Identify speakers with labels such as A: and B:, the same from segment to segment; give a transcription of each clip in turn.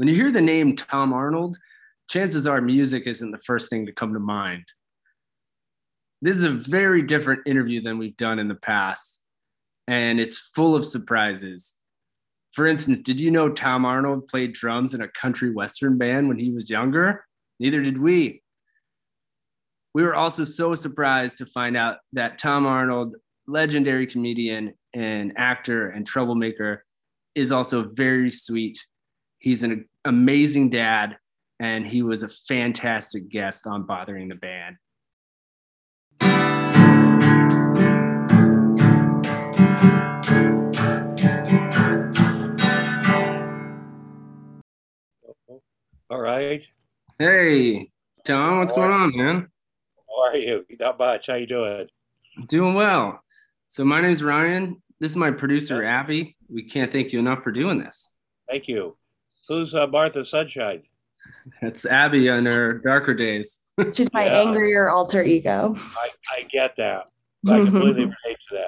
A: When you hear the name Tom Arnold, chances are music isn't the first thing to come to mind. This is a very different interview than we've done in the past, and it's full of surprises. For instance, did you know Tom Arnold played drums in a country western band when he was younger? Neither did we. We were also so surprised to find out that Tom Arnold, legendary comedian and actor and troublemaker, is also very sweet. He's an amazing dad, and he was a fantastic guest on Bothering the Band.
B: All right.
A: Hey, Tom, what's going on, man?
B: How are you? Not much. How you doing?
A: Doing well. So my name's Ryan. This is my producer, Abby. We can't thank you enough for doing this.
B: Thank you. Who's uh, Martha Sunshine?
A: That's Abby on her darker days.
C: She's my
B: Yeah.
C: angrier alter ego.
B: I, I get that. I completely relate to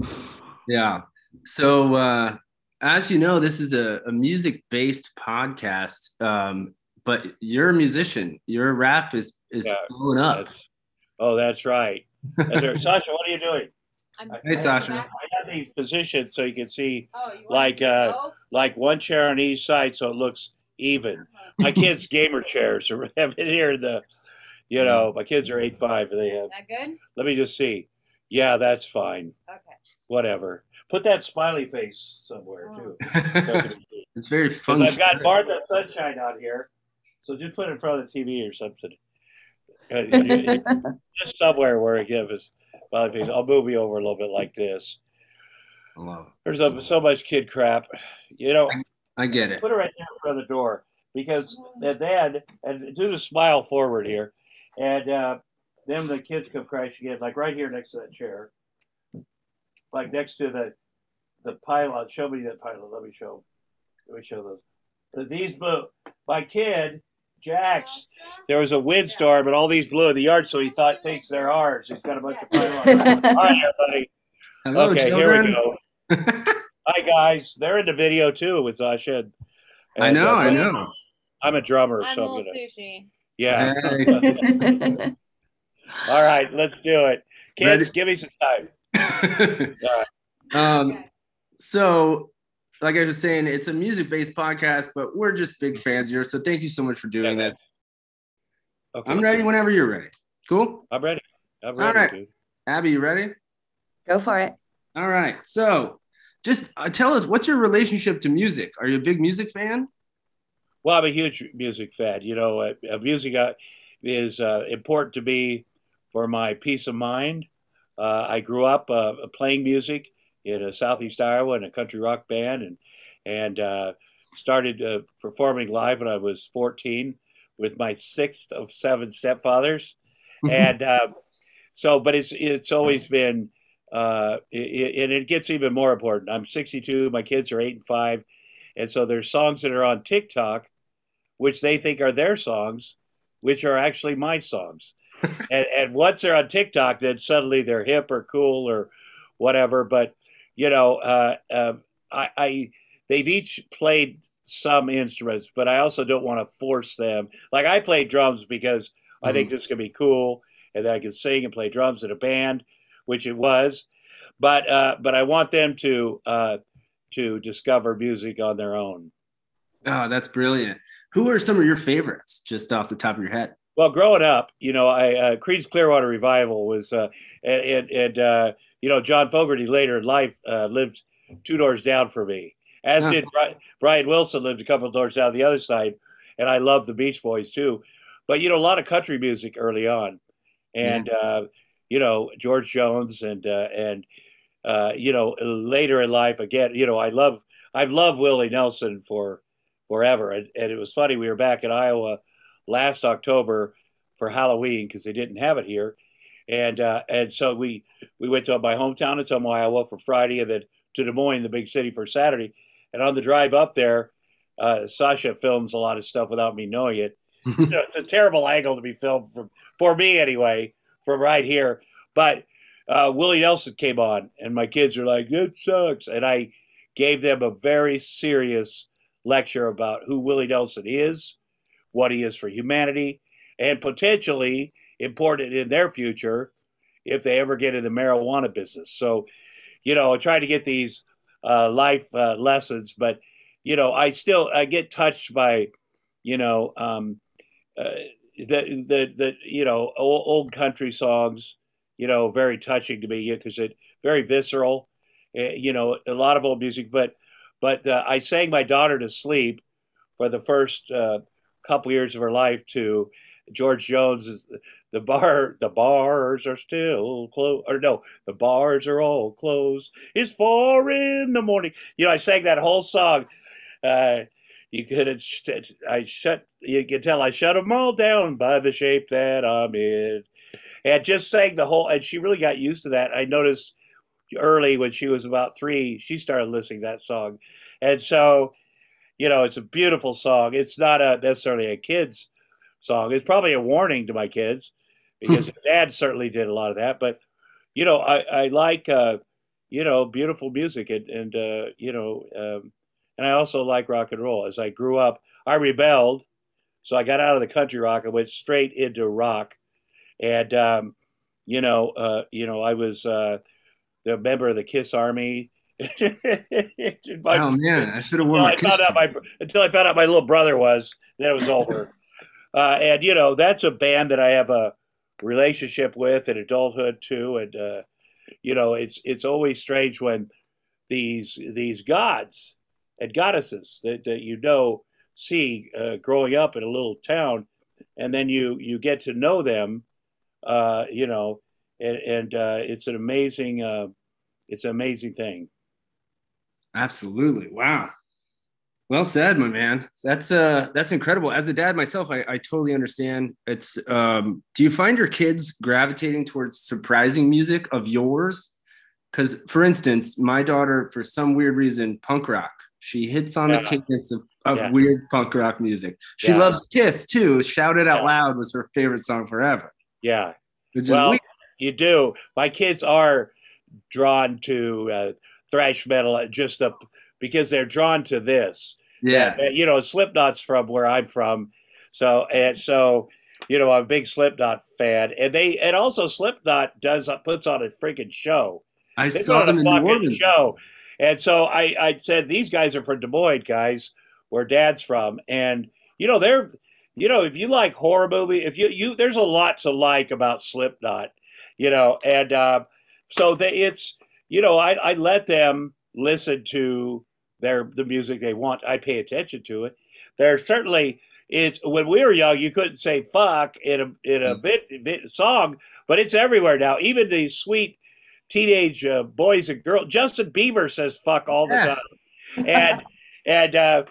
B: that.
A: Yeah. So, uh, as you know, this is a, a music based podcast, um, but you're a musician. Your rap is is
B: Yeah,
A: blowing up.
B: That's- oh, that's right. That's right. Sasha, what are you doing?
D: I'm
A: Hey, Sasha.
B: I have these positions so you can see
D: Oh, you
B: Like, uh,
D: go?
B: Like one chair on each side so it looks even. My kids' gamer chairs are have it here the, you know, my kids are eight five and they have.
D: that good?
B: Let me just see. Yeah, that's fine.
D: Okay.
B: Whatever. Put that smiley face somewhere too.
A: it's very fun.
B: I've got Martha Sunshine on here, so just put it in front of the TV or something. Uh, you- you- just somewhere where it gives smiley face. I'll move you over a little bit like this.
A: I love it.
B: There's a, so much kid crap, you know.
A: I get it.
B: Put it right there in front of the door because and then and do the smile forward here, and uh, then the kids come crashing in, like right here next to that chair, like next to the the pylon. Show me that pylon. Let me show. Let me show those. These blue. My kid, Jax. There was a windstorm and all these blew in the yard, so he thought thinks they're ours. He's got a bunch of pylons. all right, everybody.
A: Hello,
B: okay,
A: children.
B: here we go. Hi guys, they're in the video too with Zasha. and-
A: I know,
B: and,
A: I
B: uh,
A: know.
B: I'm a drummer,
D: I'm
B: so I'm
D: little
B: gonna.
D: sushi.
B: Yeah.
A: Hey.
B: All right, let's do it. Kids,
A: Ready?
B: give me some time.
A: um,
D: Okay.
A: so, like I was saying, it's a music based podcast, but we're just big fans of yours. So, thank you so much for doing
B: Yeah,
A: that.
B: Okay.
A: I'm ready whenever you're ready. Cool.
B: I'm ready. I'm ready,
A: right.
B: dude.
A: Abby, you ready?
C: Go for it.
A: All right. So, just uh, tell us what's your relationship to music? Are you a big music fan?
B: Well, I'm a huge music fan. You know, uh, uh, music uh, is uh, important to me for my peace of mind. Uh, I grew up uh, playing music in Southeast Iowa in a country rock band, and and uh, started uh, performing live when I was 14 with my sixth of seven stepfathers, and uh, so. But it's it's always been, uh, it, and it gets even more important. I'm 62. My kids are eight and five, and so there's songs that are on TikTok which they think are their songs, which are actually my songs. and, and once they're on TikTok, then suddenly they're hip or cool or whatever. But you know, uh, uh, I, I they've each played some instruments, but I also don't want to force them. Like I play drums because I think this can be cool, and then I can sing and play drums in a band, which it was. But uh, but I want them to uh, to discover music on their own.
A: Oh, that's brilliant. Who are some of your favorites, just off the top of your head?
B: Well, growing up, you know, I uh, Creedence Clearwater Revival was, uh, and, and, uh, you know, John Fogerty later in life uh, lived two doors down for me, as did Bri- Brian Wilson lived a couple of doors down the other side, and I loved the Beach Boys too. But you know, a lot of country music early on, and uh, you know, George Jones and uh, and uh, you know, later in life again, you know, I love I've loved Willie Nelson for forever, and, and it was funny. We were back in Iowa last October for Halloween because they didn't have it here, and uh, and so we we went to my hometown of Ottumwa, Iowa for Friday, and then to Des Moines, the big city, for Saturday. And on the drive up there, uh, Sasha films a lot of stuff without me knowing it. You know, it's a terrible angle to be filmed from for me anyway, from right here. But uh, Willie Nelson came on, and my kids are like, "It sucks," and I gave them a very serious lecture about who Willie Nelson is, what he is for humanity, and potentially important in their future if they ever get in the marijuana business. So, you know, I try to get these uh, life uh, lessons, but you know, I still I get touched by, you know, um, uh, the the the you know old, old, country songs, you know, very touching to me because it very visceral, eh, you know, a lot of old music. But but uh, I sang my daughter to sleep for the first uh, couple years of her life to George Jones the bar the bars are still closed or no the bars are all closed it's four in the morning you know i sang that whole song uh, you could i shut you can tell i shut them all down by the shape that i'm in. And just sang the whole and she really got used to that. I noticed early when she was about three she started listening to that song. And so you know it's a beautiful song. It's not a necessarily a kid's song. It's probably a warning to my kids because dad certainly did a lot of that. But you know, I, I like uh, you know beautiful music and and uh, you know, um, and I also like rock and roll. As I grew up, I rebelled, so I got out of the country rock and went straight into rock. And um, you know, uh, you know, I was uh, the member of the Kiss Army.
A: my, oh man, I should have worn.
B: I found out my until I found out my little brother was. Then it was over. uh, and you know, that's a band that I have a relationship with in adulthood too. And uh, you know, it's it's always strange when these these gods and goddesses that, that you know see uh, growing up in a little town, and then you you get to know them. Uh, you know, and, and uh, it's an amazing uh, it's an amazing thing.
A: Absolutely. Wow. Well said, my man. That's uh that's incredible. As a dad myself, I, I totally understand. It's um do you find your kids gravitating towards surprising music of yours? Because for instance, my daughter, for some weird reason, punk rock. She hits on yeah. the cadence of, of yeah. weird punk rock music. She yeah. loves Kiss too. Shout It Out Loud was her favorite song forever.
B: Yeah. well, weird. you do. My kids are drawn to uh, thrash metal just up because they're drawn to this.
A: Yeah.
B: Uh, you know, Slipknot's from where I'm from. So, and so, you know, I'm a big Slipknot fan. And they, and also Slipknot does, puts on a freaking show.
A: I they saw them a fucking
B: show. And so I, I said, these guys are from Des Moines, guys, where dad's from. And, you know, they're, you know, if you like horror movie, if you, you, there's a lot to like about Slipknot, you know, and, uh, so they, it's, you know, I, I let them, listen to their the music they want. I pay attention to it. There's certainly it's when we were young, you couldn't say fuck in a in a mm. bit, bit song, but it's everywhere now. Even the sweet teenage uh, boys and girls. Justin Bieber says fuck all the yes. time, and and uh,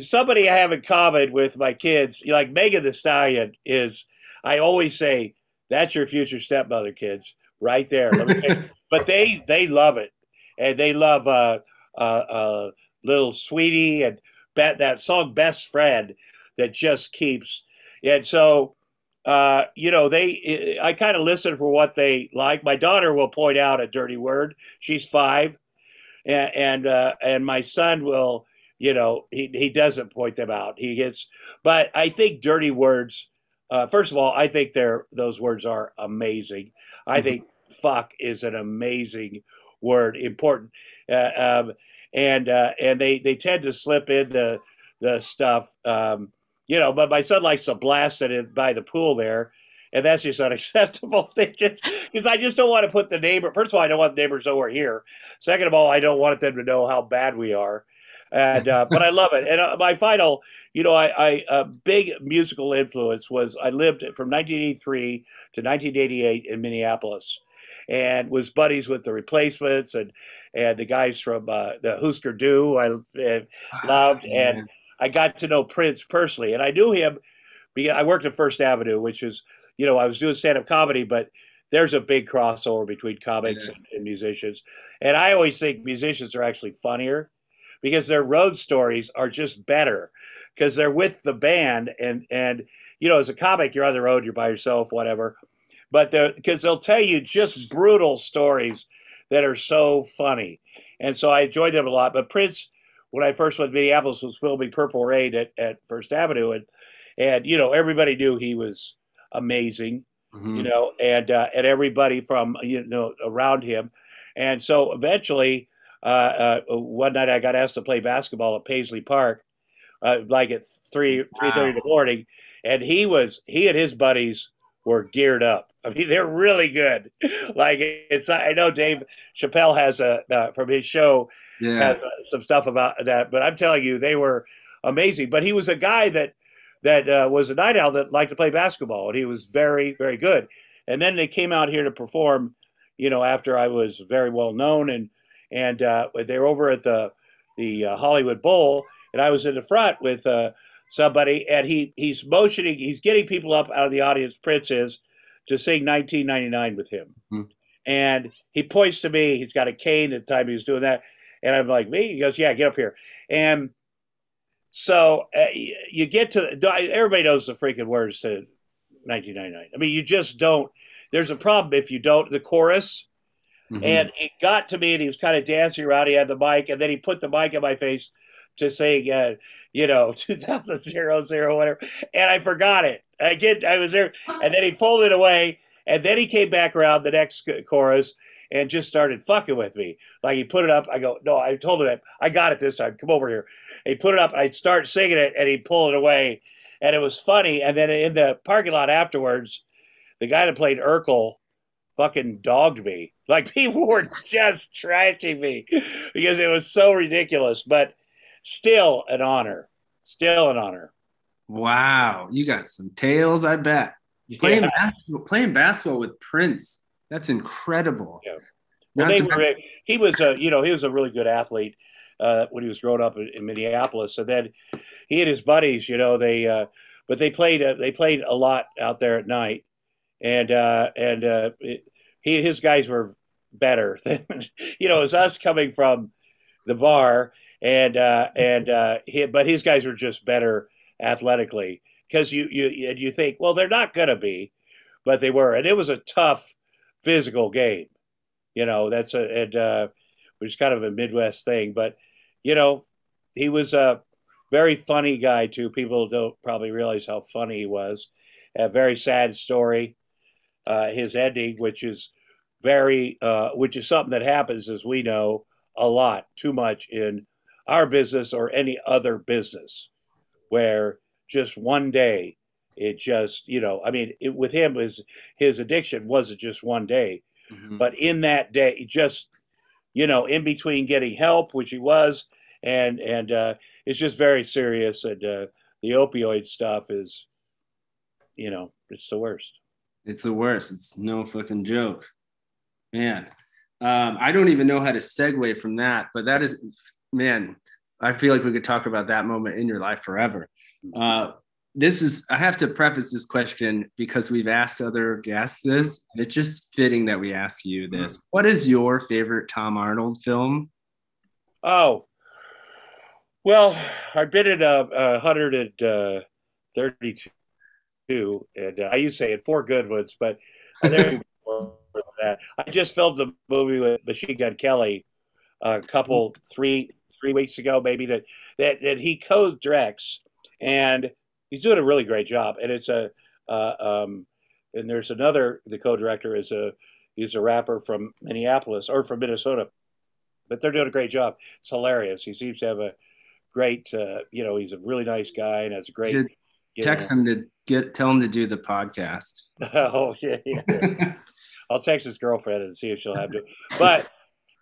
B: somebody I have in common with my kids, like Megan Thee Stallion, is I always say that's your future stepmother, kids, right there. but they they love it and they love uh, uh, uh, little Saweetie and that song best friend that just keeps and so uh, you know they i kind of listen for what they like. My daughter will point out a dirty word. She's five. And and, uh, and my son will you know he, he doesn't point them out. He gets but i think dirty words uh, first of all i think they're those words are amazing. I mm-hmm. think fuck is an amazing word important, uh, um, and uh, and they they tend to slip in the the stuff. Um, you know, but my son likes to blast it in, by the pool there, and that's just unacceptable. They just because I just don't want to put the neighbor. First of all, I don't want the neighbors to know we're here. Second of all, I don't want them to know how bad we are. And uh, but I love it. And uh, my final, you know, I, I a big musical influence was I lived from 1983 to 1988 in Minneapolis and was buddies with the replacements and and the guys from uh, the Husker Du I uh, loved, and I got to know Prince personally, and I knew him because I worked at First Avenue, which is you know I was doing stand up comedy, but there's a big crossover between comics yeah. and, and musicians, and I always think musicians are actually funnier because their road stories are just better because they're with the band and and you know as a comic you're on the road you're by yourself whatever but because they'll tell you just brutal stories that are so funny. And so I enjoyed them a lot. But Prince when I first went to Minneapolis was filming Purple Rain at, at First Avenue, and and you know everybody knew he was amazing,
A: Mhm.
B: you know, and uh, and everybody from you know around him, and so eventually, uh, uh, one night I got asked to play basketball at Paisley Park, uh, like at three three thirty in the morning, and he was he and his buddies were geared up. I mean, they're really good. Like it's I know Dave Chappelle has a uh, from his show
A: yeah.
B: has uh, some stuff about that. But I'm telling you, they were amazing. But he was a guy that that uh, was a night owl that liked to play basketball, and he was very very good. And then they came out here to perform, you know, after I was very well known, and and uh, they were over at the the uh, Hollywood Bowl, and I was in the front with uh, somebody, and he he's motioning, he's getting people up out of the audience. Prince is to sing 1999 with him,
A: Hmm.
B: and he points to me. He's got a cane at the time he was doing that. And I'm like, me? He goes, yeah, get up here. And so uh, you get to, everybody knows the freaking words to 1999. I mean, you just don't, there's a problem if you don't, the chorus.
A: Mhm.
B: And it got to me and he was kind of dancing around. He had the mic and then he put the mic in my face to say, uh, you know, 2000, zero, zero, whatever. And I forgot it. I get, I was there and then he pulled it away. And then he came back around the next chorus and just started fucking with me. Like he put it up. I go, no, I told him that I got it this time. Come over here. And he put it up. I'd start singing it and he'd pull it away. And it was funny. And then in the parking lot afterwards, the guy that played Urkel fucking dogged me. Like people were just trashing me because it was so ridiculous. But still an honor. Still an honor.
A: Wow, you got some tales, I bet. Playing
B: Yeah.
A: basketball, playing basketball with Prince. That's incredible.
B: Yeah. Well, they were, he was a, you know, he was a really good athlete uh, when he was growing up in, in Minneapolis. And then he and his buddies, you know, they, uh, but they played, uh, they played a lot out there at night. And, uh, and, uh, it, he, his guys were better than, you know, it was us coming from the bar and, uh, and, uh, he, but his guys were just better athletically because you, you, and you think, well, they're not going to be, but they were. And it was a tough physical game you know that's a and uh which is kind of a midwest thing but you know he was a very funny guy too. People don't probably realize how funny he was. A very sad story uh his ending which is very uh which is something that happens as we know a lot too much in our business or any other business where just one day it just you know i mean it, with him his his addiction wasn't just one day
A: Mhm.
B: but in that day just you know in between getting help which he was and and uh it's just very serious and uh the opioid stuff is you know it's the worst
A: It's the worst. It's no fucking joke. Man, um, I don't even know how to segue from that, but that is, man, I feel like we could talk about that moment in your life forever. Uh, this is, I have to preface this question because we've asked other guests this, and it's just fitting that we ask you this. What is your favorite Tom Arnold film?
B: oh well i've been in a, a hundred and uh, thirty-two and uh, i used to say in four good ones but there that. i just filmed a movie with machine gun kelly a couple three three weeks ago maybe that that, that he co-directs and he's doing a really great job and it's a uh, um, and there's another the co-director is a he's a rapper from minneapolis or from minnesota but they're doing a great job it's hilarious he seems to have a great uh, you know he's a really nice guy and has a great
A: Text
B: know-
A: him to get, tell him to do the podcast.
B: oh yeah, yeah I'll text his girlfriend and see if she'll have to. But,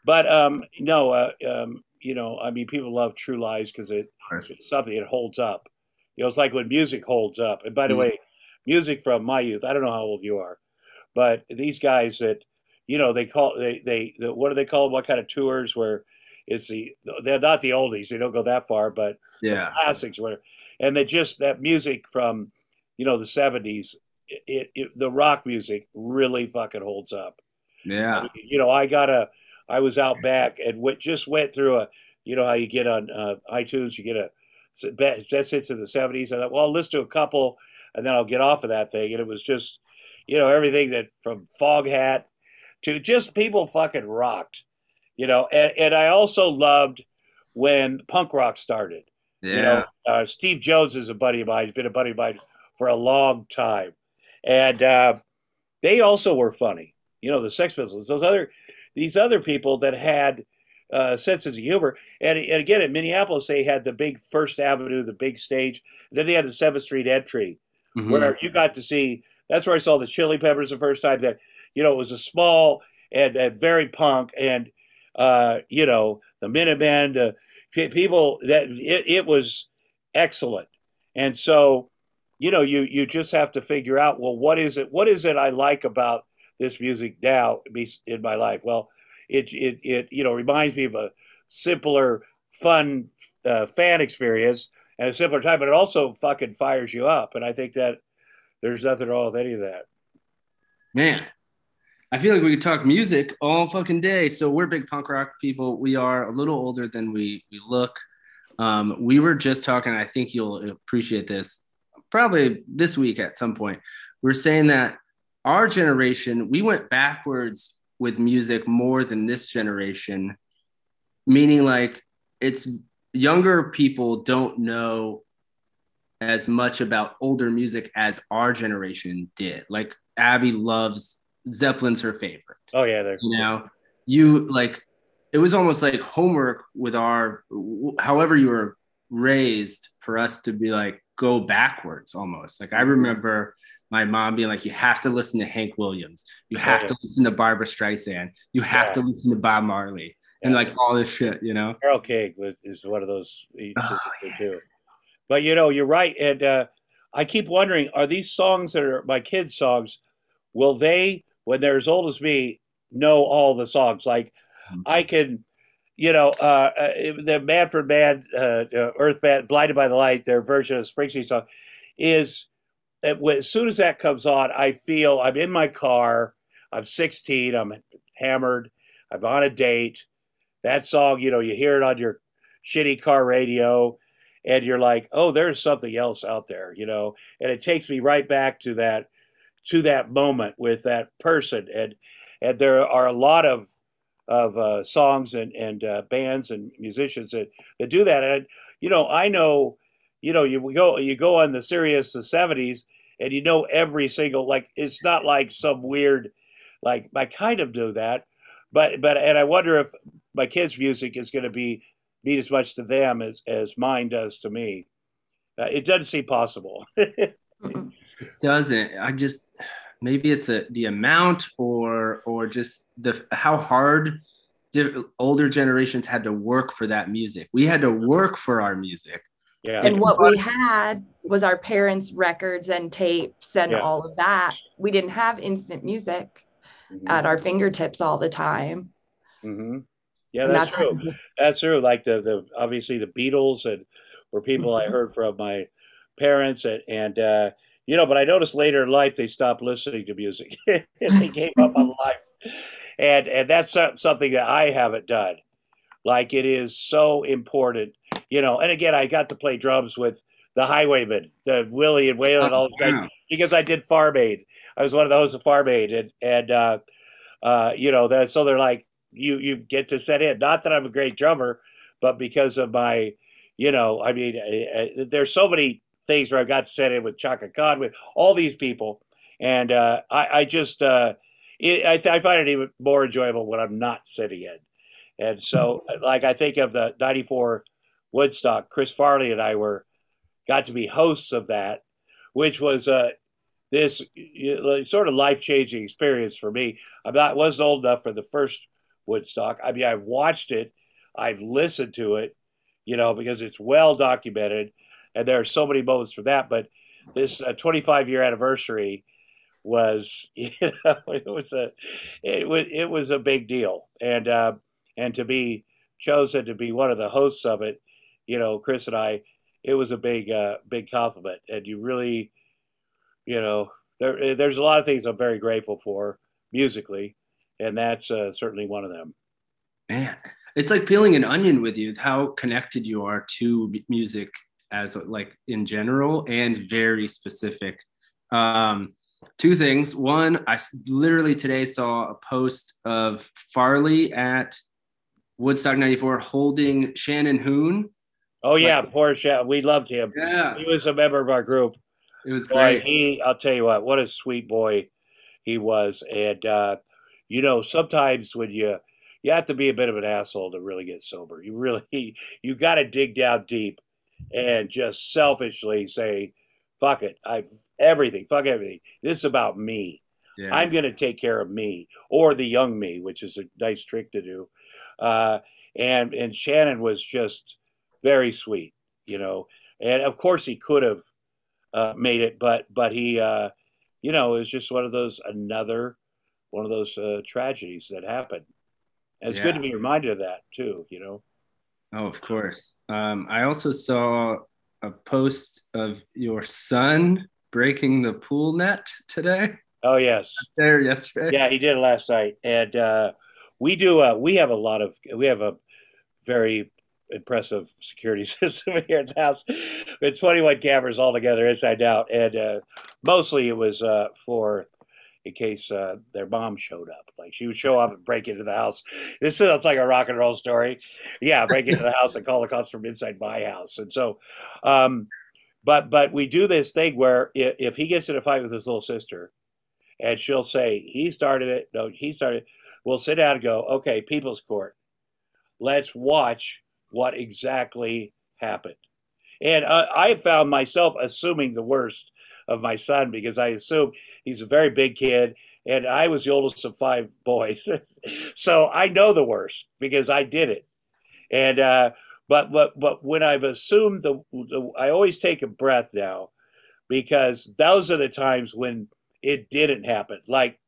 B: but um, no, uh, um, you know, I mean, people love True Lies because it, it's something it holds up. You know, it's like when music holds up. And by the
A: Mhm.
B: way, music from my youth. I don't know how old you are, but these guys that, you know, they call they they the, what do they call what kind of tours where it's the they're not the oldies. They don't go that far, but
A: yeah.
B: classics where and they just that music from you know the 70s it, it, it the rock music really fucking holds up
A: Yeah.
B: you know i got a i was out back and went, just went through a you know how you get on uh, itunes you get a that's into the 70s i thought well i'll listen to a couple and then i'll get off of that thing and it was just you know everything that from foghat to just people fucking rocked you know and, and i also loved when punk rock started.
A: Yeah.
B: You know, uh, Steve Jones is a buddy of mine. He's been a buddy of mine for a long time, and uh, they also were funny. You know, the Sex Pistols, those other, these other people that had uh, senses of humor. And, and again, in Minneapolis, they had the big First Avenue, the big stage. And then they had the Seventh Street entry,
A: Mhm.
B: where you got to see. That's where I saw the Chili Peppers the first time. That you know it was a small and, and very punk, and uh, you know the Minutemen, the pe- people that it, it was excellent. And so, you know, you you just have to figure out well, what is it? What is it I like about this music now in my life? Well, it it it you know reminds me of a simpler, fun uh, fan experience at a simpler time, but it also fucking fires you up. And I think that there's nothing wrong with any of that.
A: Man, I feel like we could talk music all fucking day. So we're big punk rock people. We are a little older than we we look. Um, we were just talking. I think you'll appreciate this. Probably this week at some point. We are saying that our generation we went backwards with music more than this generation, meaning like it's younger people don't know as much about older music as our generation did. Like Abby loves Zeppelin's her favorite.
B: Oh yeah, they're
A: You know, you like it was almost like homework with our however you were raised for us to be like go backwards almost. Like I remember my mom being like, you have to listen to Hank Williams, you have to listen to Barbra Streisand, you have
B: Yeah.
A: to listen to Bob Marley, and
B: Yeah.
A: like all this shit, you know.
B: Carole King is one of those
A: Oh,
B: do. But you know, you're right, and uh, I keep wondering: Are these songs that are my kids' songs? Will they, when they're as old as me, know all the songs? Like
A: Mhm.
B: I can, you know, uh, uh, the Manfred Mann, uh, uh, Earth Band, Blinded by the Light, their version of Springsteen song, is as soon as that comes on, I feel I'm in my car. I'm 16. I'm hammered. I'm on a date. That song, you know, you hear it on your shitty car radio, and you're like, oh, there's something else out there, you know. And it takes me right back to that to that moment with that person. And and there are a lot of of uh, songs and and uh, bands and musicians that that do that. And you know, I know, you know, you go you go on the Sirius the '70s, and you know every single like it's not like some weird like I kind of do that, but but and I wonder if my kids' music is going to be mean as much to them as as mine does to me. Uh, it doesn't seem possible.
A: Doesn't i just maybe it's a the amount or or just the how hard older generations had to work for that music we had to work for our music
B: yeah,
C: And what we had was our parents' records and tapes and
B: Yeah.
C: all of that. We didn't have instant music
B: Mhm.
C: at our fingertips all the time.
B: Mhm. Yeah,
C: And
B: that's
C: how-
B: true. That's true. Like the the obviously the Beatles and were people I
C: Mhm.
B: heard from my parents and and uh, you know, but I noticed later in life they stopped listening to music. they gave up on life, and and that's something that I haven't done. Like it is so important, you know. And again, I got to play drums with the Highwaymen, the Willie and Waylon, and all those guys because I did Farm Aid. I was one of the hosts of Farm Aid, and and uh, uh, you know, that, so they're like, you you get to set in. Not that I'm a great drummer, but because of my, you know, I mean, I, I, there's so many things where I got to set in with Chaka Khan, with all these people, and uh, I, I just, uh, it, I, I find it even more enjoyable when I'm not sitting in. And so, like, I think of the '94 Woodstock. Chris Farley and I were got to be hosts of that, which was uh, this uh, sort of life changing experience for me. I'm not wasn't old enough for the first Woodstock. I mean, I've watched it, I've listened to it, you know, because it's well documented, and there are so many moments for that. But this uh, 25 year anniversary was, you know, it was a it was it was a big deal, and uh, and to be chosen to be one of the hosts of it, you know, Chris and I, it was a big uh, big compliment, and you really, you know, there there's a lot of things I'm very grateful for musically, and that's uh, certainly one of them.
A: man it's like peeling an onion with you how connected you are to music as like in general and very specific um two things one I literally today saw a post of farley at Woodstock 94 holding Shannon Hoon.
B: Oh yeah, like, poor Shannon. We loved him.
A: Yeah.
B: He was a member of our group.
A: It was great.
B: He I'll tell you what, what a sweet boy he was. And uh, you know, sometimes when you you have to be a bit of an asshole to really get sober. You really you got to dig down deep and just selfishly say, "Fuck it, I everything, fuck everything. This is about me. Yeah. I'm going to take care of me or the young me, which is a nice trick to do." Uh, and and Shannon was just very sweet, you know. And of course, he could have uh, made it, but but he, uh, you know, it was just one of those another one of those uh, tragedies that happened. And it's yeah. good to be reminded of that too, you know.
A: Oh, of course. Um, I also saw a post of your son breaking the pool net today.
B: Oh yes,
A: there yesterday.
B: Yeah, he did last night, and uh, we do. Uh, we have a lot of. We have a very impressive security system here at the house We with 21 cameras all together inside out, and uh, mostly it was uh, for in case uh, their mom showed up. Like she would show up and break into the house. This sounds like a rock and roll story. Yeah, break into the house and call the cops from inside my house. And so, um, but but we do this thing where if, if he gets in a fight with his little sister, and she'll say he started it, no, he started. It, we'll sit down and go, okay, people's court. Let's watch what exactly happened. And uh, I found myself assuming the worst of my son because I assume he's a very big kid and I was the oldest of five boys. so I know the worst because I did it. And, uh, but, but, but when I've assumed the, the, I always take a breath now because those are the times when it didn't happen. Like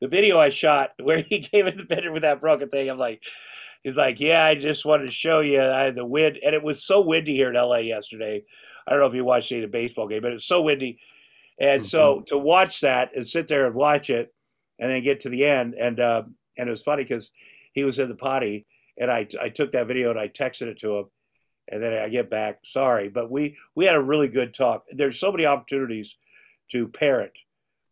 B: the video I shot where he came in the bedroom with that broken thing, I'm like, he's like, yeah, I just wanted to show you I had the wind. And it was so windy here in LA yesterday. I don't know if you watched any of the baseball game, but it was so windy. And mm-hmm. so to watch that and sit there and watch it, and then get to the end, and uh, and it was funny because he was in the potty, and I I took that video and I texted it to him, and then I get back, sorry, but we we had a really good talk. There's so many opportunities to parent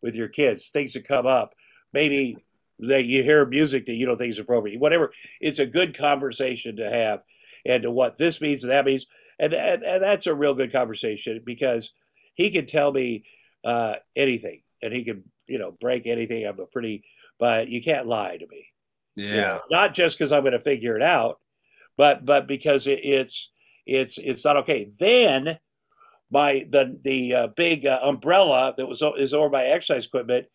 B: with your kids, things that come up, maybe that you hear music that you don't think is appropriate, whatever. It's a good conversation to have, and to what this means and that means, and and, and that's a real good conversation because he can tell me uh, anything, and he can you know break anything. I'm a pretty, but you can't lie to me.
A: Yeah. You know,
B: not just because I'm going to figure it out, but but because it, it's it's it's not okay. Then my the the uh, big uh, umbrella that was is over my exercise equipment.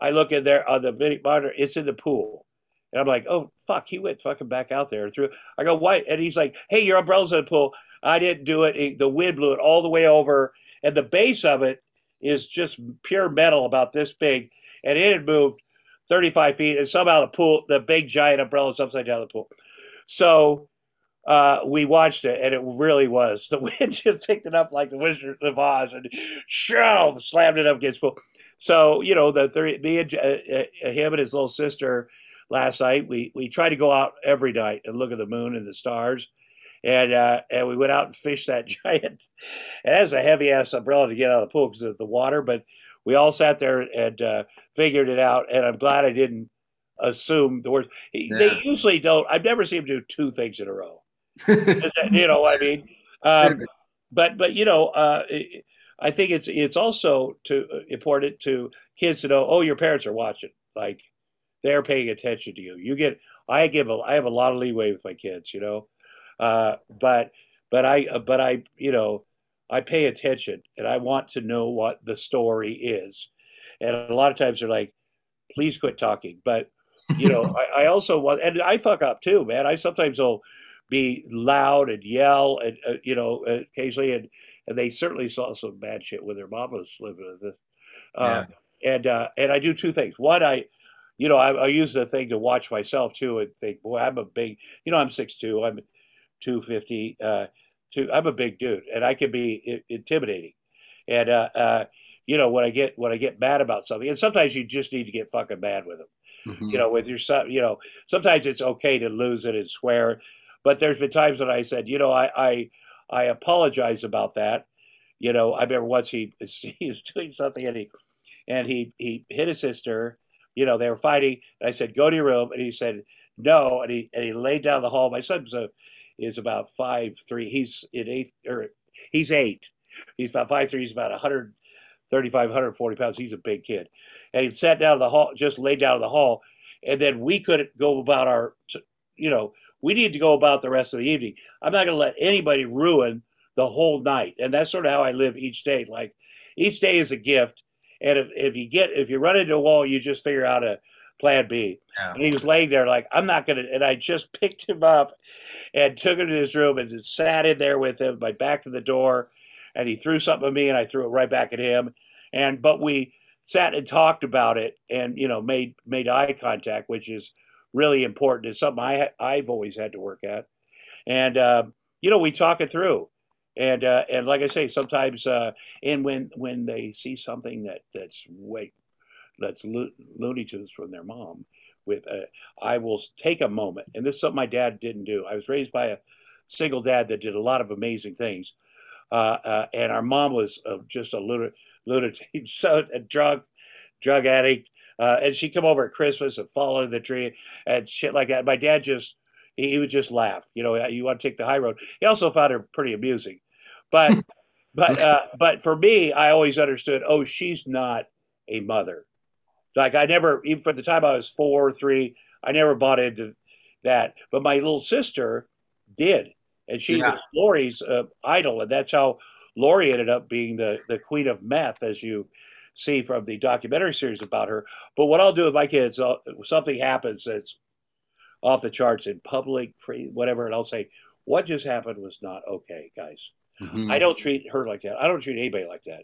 B: I look in there on the video monitor. It's in the pool. And I'm like, oh fuck, he went fucking back out there and threw. I go, why? And he's like, hey, your umbrella's in the pool. I didn't do it. The wind blew it all the way over, and the base of it is just pure metal about this big, and it had moved 35 feet, and somehow the pool, the big giant umbrella is upside down the pool. So uh, we watched it, and it really was. The wind just picked it up like the Wizard of Oz, and shoo, slammed it up against the pool. So you know, the three, me and uh, uh, him and his little sister last night, we we tried to go out every night and look at the moon and the stars and uh, and we went out and fished that giant. It has a heavy ass umbrella to get out of the pool because of the water, but we all sat there and uh, figured it out. And I'm glad I didn't assume the worst. Yeah. They usually don't. I've never seen them do two things in a row. you know what I mean? Um, but but you know, uh, I think it's it's also to uh, important to kids to know. Oh, your parents are watching. Like they're paying attention to you. You get. I give a. I have a lot of leeway with my kids. You know uh, but but I but I you know I pay attention and I want to know what the story is. And a lot of times they're like, please quit talking. But you know, I, I, also want and I fuck up too, man. I sometimes will be loud and yell and uh, you know occasionally and and they certainly saw some bad shit when their mom was living with this. Uh, yeah. And uh, and I do two things. One, I you know, I, I, use the thing to watch myself too and think, boy, I'm a big, you know, I'm six two. I'm 250. Uh, to, I'm a big dude, and I can be I- intimidating. And uh, uh, you know, when I get when I get mad about something, and sometimes you just need to get fucking mad with them. Mm-hmm. You know, with your son, you know, sometimes it's okay to lose it and swear, but there's been times when I said, you know, I I, I apologize about that. You know, I remember once he he was doing something and he and he he hit his sister. You know, they were fighting. And I said, go to your room, and he said, no, and he and he laid down the hall. My son's a, is about five three. He's in eighth or he's eight. He's about five three. He's about 135, 140 pounds. He's a big kid, and he sat down in the hall, just laid down in the hall, and then we couldn't go about our, you know, we need to go about the rest of the evening. I'm not going to let anybody ruin the whole night, and that's sort of how I live each day. Like each day is a gift, and if, if you get if you run into a wall, you just figure out a plan B. Yeah. And he was laying there like I'm not going to, and I just picked him up and took him to his room and sat in there with him, my back to the door, and he threw something at me, and I threw it right back at him, and but we sat and talked about it, and you know made made eye contact, which is really important. It's something I I've always had to work at, and uh, you know we talk it through and uh, and like I say, sometimes uh, and when when they see something that that's way that's lo- Looney Tunes from their mom, with uh, I will take a moment, and this is something my dad didn't do. I was raised by a single dad that did a lot of amazing things, uh, uh, and our mom was just a lunatic, so a drug drug addict, and she'd come over at Christmas and fall under the tree and shit like that. My dad just he, he would just laugh. You know, you want to take the high road. He also found her pretty amusing. But but uh, but for me, I always understood. Oh, she's not a mother. Like I never, even for the time I was four, or three, I never bought into that. But my little sister did, and she yeah. was Lori's uh, idol, and that's how Lori ended up being the the queen of meth, as you see from the documentary series about her. But what I'll do with my kids, I'll, something happens that's off the charts in public, free, whatever, and I'll say, "What just happened was not okay, guys." Mm-hmm. I don't treat her like that. I don't treat anybody like that.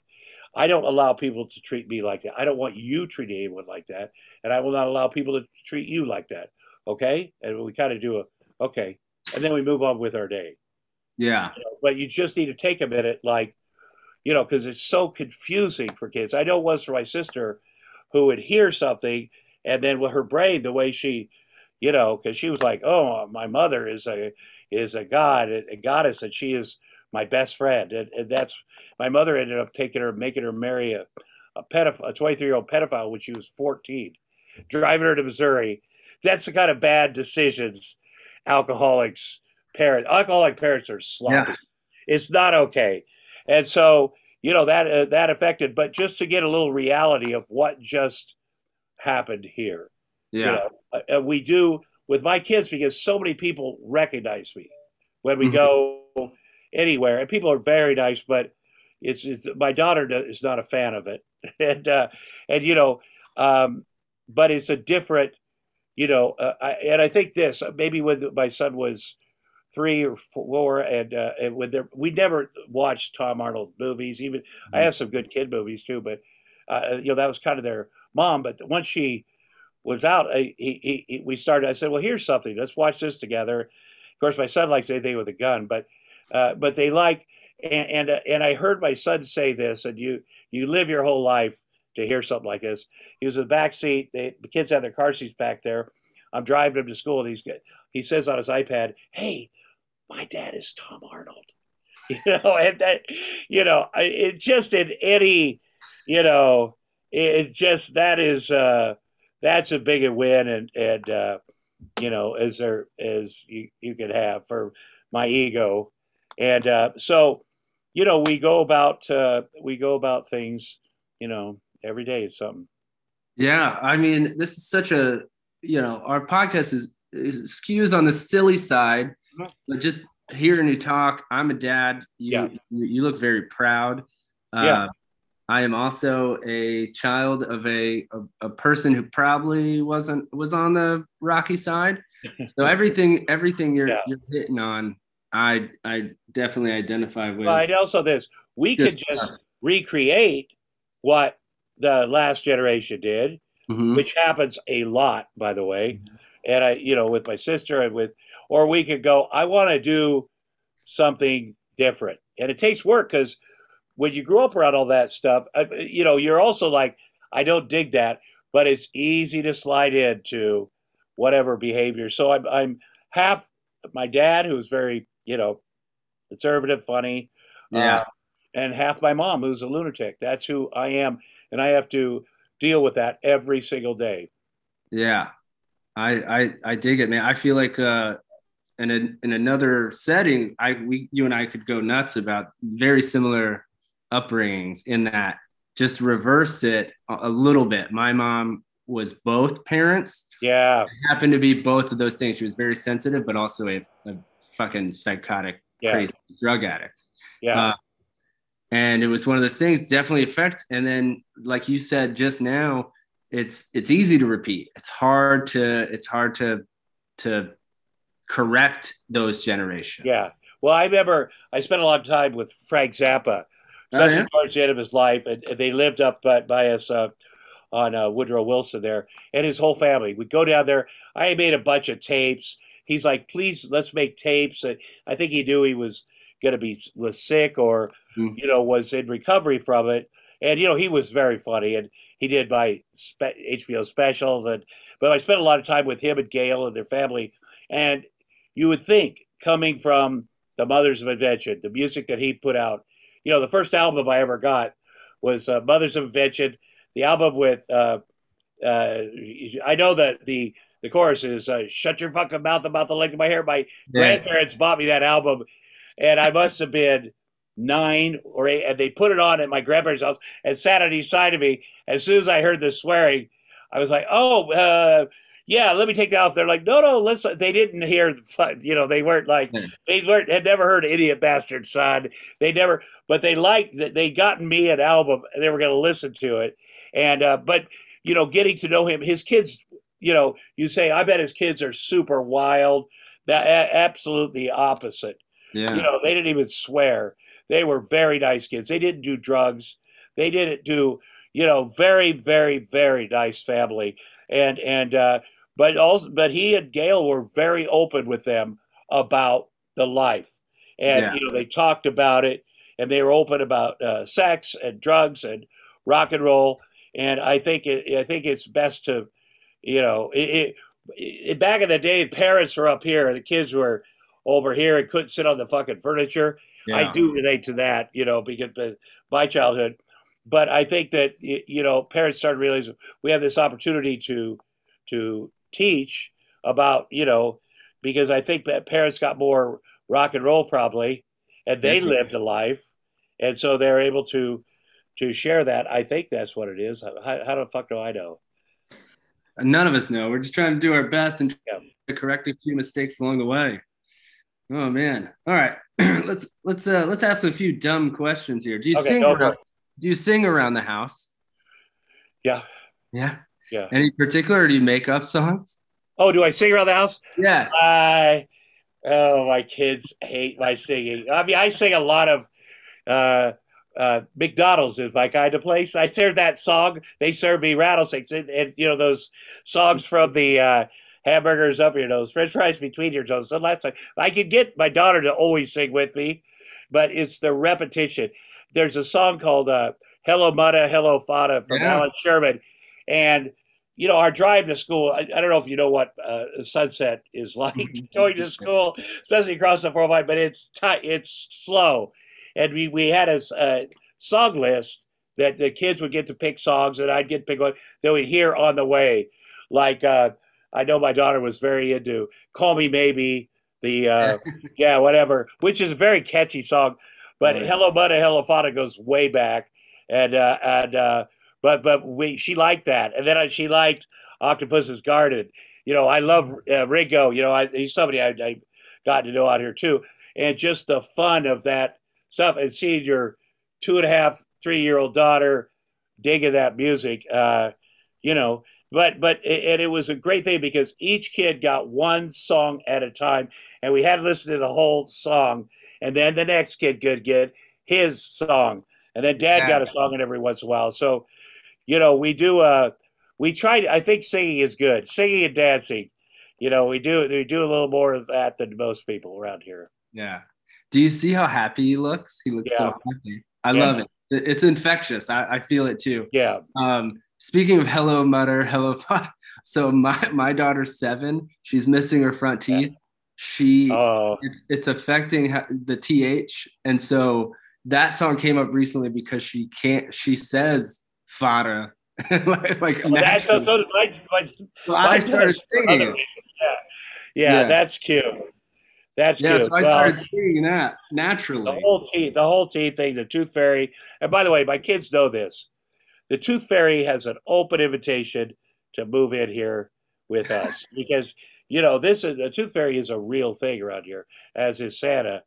B: I don't allow people to treat me like that. I don't want you treating anyone like that, and I will not allow people to treat you like that. Okay, and we kind of do a okay, and then we move on with our day.
A: Yeah,
B: you know, but you just need to take a minute, like you know, because it's so confusing for kids. I know it was for my sister, who would hear something, and then with her brain, the way she, you know, because she was like, "Oh, my mother is a is a god, a goddess, and she is." my best friend. And, and that's my mother ended up taking her, making her marry a, a pedophile, a 23 year old pedophile when she was 14, driving her to Missouri. That's the kind of bad decisions alcoholics parents, alcoholic parents are sloppy. Yeah. It's not okay. And so, you know, that, uh, that affected, but just to get a little reality of what just happened here.
A: Yeah. You know,
B: uh, uh we do with my kids because so many people recognize me when we mm-hmm. go anywhere, and people are very nice, but it's, it's my daughter is not a fan of it, and uh, and you know, um, but it's a different, you know, uh, I, and I think this maybe when my son was three or four, and, uh, and when we never watched Tom Arnold movies. Even mm-hmm. I have some good kid movies too, but uh, you know that was kind of their mom. But once she was out, I, he, he, we started. I said, "Well, here's something. Let's watch this together." Of course, my son likes anything with a gun, but uh, but they like, and and, uh, and I heard my son say this, and you you live your whole life to hear something like this. He was in the back seat. They, the kids have their car seats back there. I'm driving him to school, and he's he says on his iPad, "Hey, my dad is Tom Arnold." You know, and that, you know, it just in any, you know, it just that is uh that's a big win, and and uh, you know, as there as you you could have for my ego and uh, so you know we go about uh, we go about things you know every day is something
A: yeah i mean this is such a you know our podcast is, is skews on the silly side mm-hmm. but just hearing you talk i'm a dad you yeah. you, you look very proud uh, yeah. I am also a child of a, a, a person who probably wasn't was on the rocky side. So everything everything you're yeah. you're hitting on I I definitely identify with.
B: But also this, we could just recreate what the last generation did, mm-hmm. which happens a lot, by the way. Mm-hmm. And I, you know, with my sister and with, or we could go. I want to do something different, and it takes work because when you grow up around all that stuff, you know, you're also like, I don't dig that, but it's easy to slide into whatever behavior. So I'm, I'm half my dad, who's very you know, conservative, funny.
A: Yeah. Uh,
B: and half my mom, who's a lunatic. That's who I am. And I have to deal with that every single day.
A: Yeah. I, I I dig it, man. I feel like uh, in a, in another setting, I we you and I could go nuts about very similar upbringings in that just reverse it a, little bit. My mom was both parents.
B: Yeah,
A: happened to be both of those things. She was very sensitive, but also a, a fucking psychotic, yeah. crazy drug addict.
B: Yeah. Uh,
A: and it was one of those things definitely affect. And then, like you said just now, it's it's easy to repeat. It's hard to it's hard to to correct those generations.
B: Yeah. Well, I remember I spent a lot of time with Frank Zappa, especially oh, yeah? towards the end of his life, and, and they lived up by, by us uh, on uh, Woodrow Wilson there, and his whole family. We'd go down there. I made a bunch of tapes. He's like, "Please, let's make tapes." And I think he knew he was going to be was sick or mm. you know was in recovery from it. And you know he was very funny, and he did my spe- HBO specials. And but I spent a lot of time with him and Gail and their family. And you would think coming from the Mothers of Invention, the music that he put out, you know, the first album I ever got was uh, Mothers of Invention. The album with uh, uh, I know that the the chorus is uh, "Shut your fucking mouth about the length of my hair." My yeah. grandparents bought me that album, and I must have been nine or eight, and they put it on at my grandparents' house and sat on each side of me. As soon as I heard the swearing, I was like, "Oh, uh, yeah, let me take that off." They're like, "No, no, let's." They didn't hear, you know, they weren't like hmm. they weren't had never heard "Idiot Bastard Son." They never, but they liked that they gotten me an album. and They were going to listen to it, and uh, but you know, getting to know him, his kids. You know, you say, I bet his kids are super wild. That absolutely opposite.
A: Yeah.
B: You know, they didn't even swear. They were very nice kids. They didn't do drugs. They didn't do, you know, very, very, very nice family. And and uh, but also, but he and Gail were very open with them about the life, and yeah. you know, they talked about it, and they were open about uh, sex and drugs and rock and roll. And I think it, I think it's best to, you know, it, it, it back in the day, parents were up here, the kids were over here and couldn't sit on the fucking furniture. Yeah. I do relate to that, you know, because of my childhood. But I think that you know, parents started realizing we have this opportunity to to teach about, you know, because I think that parents got more rock and roll probably, and they lived a life, and so they're able to to share that. I think that's what it is. How, how the fuck do I know?
A: None of us know. We're just trying to do our best and yeah. to correct a few mistakes along the way. Oh man! All right, let's let's uh let's ask a few dumb questions here. Do you okay, sing? Around, do you sing around the house?
B: Yeah.
A: Yeah.
B: Yeah.
A: Any particular? Do you make up songs?
B: Oh, do I sing around the house?
A: Yeah.
B: I. Oh, my kids hate my singing. I mean, I sing a lot of. Uh, uh, McDonald's is my kind of place. I serve that song. They serve me rattlesnakes, and, and you know those songs from the uh, hamburgers up your nose, French fries between your toes. So last time I could get my daughter to always sing with me, but it's the repetition. There's a song called uh, "Hello Mudda, Hello Fada" from yeah. Allan Sherman, and you know our drive to school. I, I don't know if you know what uh, Sunset is like going to school, especially across the 405, but it's t- it's slow, and we we had a, a song list that the kids would get to pick songs, and I'd get to pick one that we'd hear on the way, like. Uh, I know my daughter was very into "Call Me Maybe," the uh, yeah, whatever, which is a very catchy song. But oh, yeah. "Hello, Mudda, Hello, Fada" goes way back, and uh, and uh, but but we she liked that, and then she liked Octopus's Garden. You know, I love uh, Ringo. You know, I, he's somebody I, I got to know out here too, and just the fun of that stuff, and seeing your two and a half, three year old daughter digging that music. Uh, you know, but but and it was a great thing because each kid got one song at a time, and we had to listen to the whole song, and then the next kid could get his song, and then Dad yeah. got a song in every once in a while. So, you know, we do. Uh, we try. To I think singing is good. Singing and dancing. You know, we do we do a little more of that than most people around here.
A: Yeah. Do you see how happy he looks? He looks yeah. so happy. I yeah. love it. It's infectious. I, I feel it too.
B: Yeah.
A: Um, Speaking of hello Mudda, hello father. So my my daughter's seven. She's missing her front teeth. She oh. it's, it's affecting the th, and so that song came up recently because she can't. She says fada like, like
B: Well, that's so, so my, my,
A: so I started singing.
B: Yeah. yeah,
A: Yeah.
B: that's cute. That's
A: Yeah,
B: cute.
A: so I
B: well,
A: started singing that naturally.
B: the whole teeth, the whole teeth thing, the tooth fairy. And by the way, my kids know this. The tooth fairy has an open invitation to move in here with us because you know this is the tooth fairy is a real thing around here, as is Santa,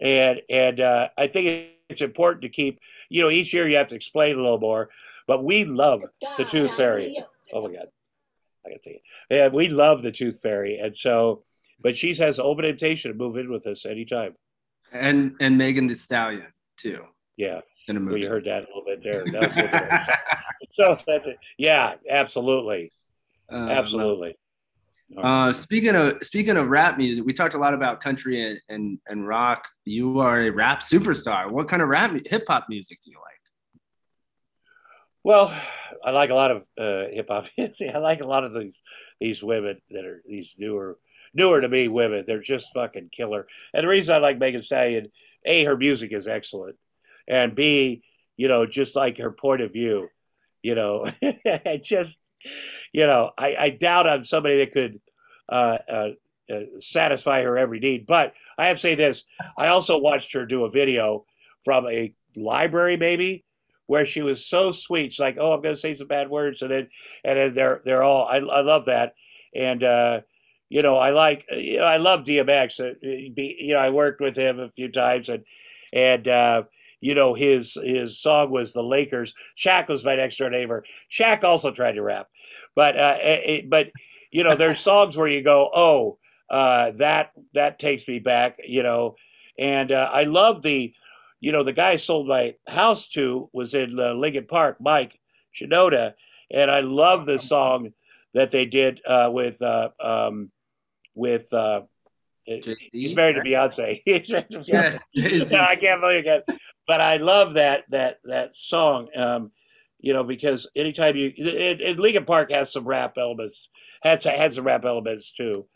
B: and and uh, I think it's important to keep. You know, each year you have to explain a little more, but we love the tooth fairy. Oh my god, I gotta take it. Yeah, we love the tooth fairy, and so, but she has an open invitation to move in with us anytime.
A: and and Megan Thee Stallion too.
B: Yeah.
A: It's gonna move.
B: Well, you heard that a little bit there. That was a little bit- so that's it. Yeah, absolutely,
A: Uh,
B: absolutely.
A: Uh, speaking of speaking of rap music, we talked a lot about country and, and, and rock. You are a rap superstar. What kind of rap hip hop music do you like?
B: Well, I like a lot of uh, hip hop. I like a lot of these these women that are these newer newer to me women. They're just fucking killer. And the reason I like Megan Stallion, a her music is excellent, and b you know just like her point of view. You know, just you know I, I doubt I'm somebody that could uh, uh, uh, satisfy her every need. But I have to say this: I also watched her do a video from a library, maybe where she was so sweet. She's like, "Oh, I'm going to say some bad words," and then and then they're they're all. I, I love that, and uh, you know, I like you know, I love DMX. Uh, you know, I worked with him a few times, and and uh, you know, his his song was the Lakers. Shaq was my next door neighbor. Shaq also tried to rap, but uh, it, but you know, there's songs where you go, "Oh, uh, that that takes me back," you know, and uh, I love the you know, the guy I sold my house to was in uh, Linkin Park, Mike Shinoda, and I love the song that they did uh, with uh, um, with uh,
A: Jay-Z?
B: he's married to Beyonce. He's married to Beyonce.
A: Yeah,
B: I can't believe it. But I love that that that song, um, you know, because anytime you, it, it, Linkin Park has some rap elements, has has some rap elements too,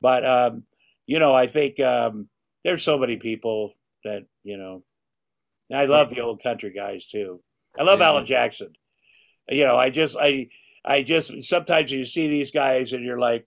B: but um, you know, I think um, there's so many people that you know. I love the old country guys too. I love
A: Yeah.
B: Alan Jackson. You know, I just I I just sometimes you see these guys and you're like,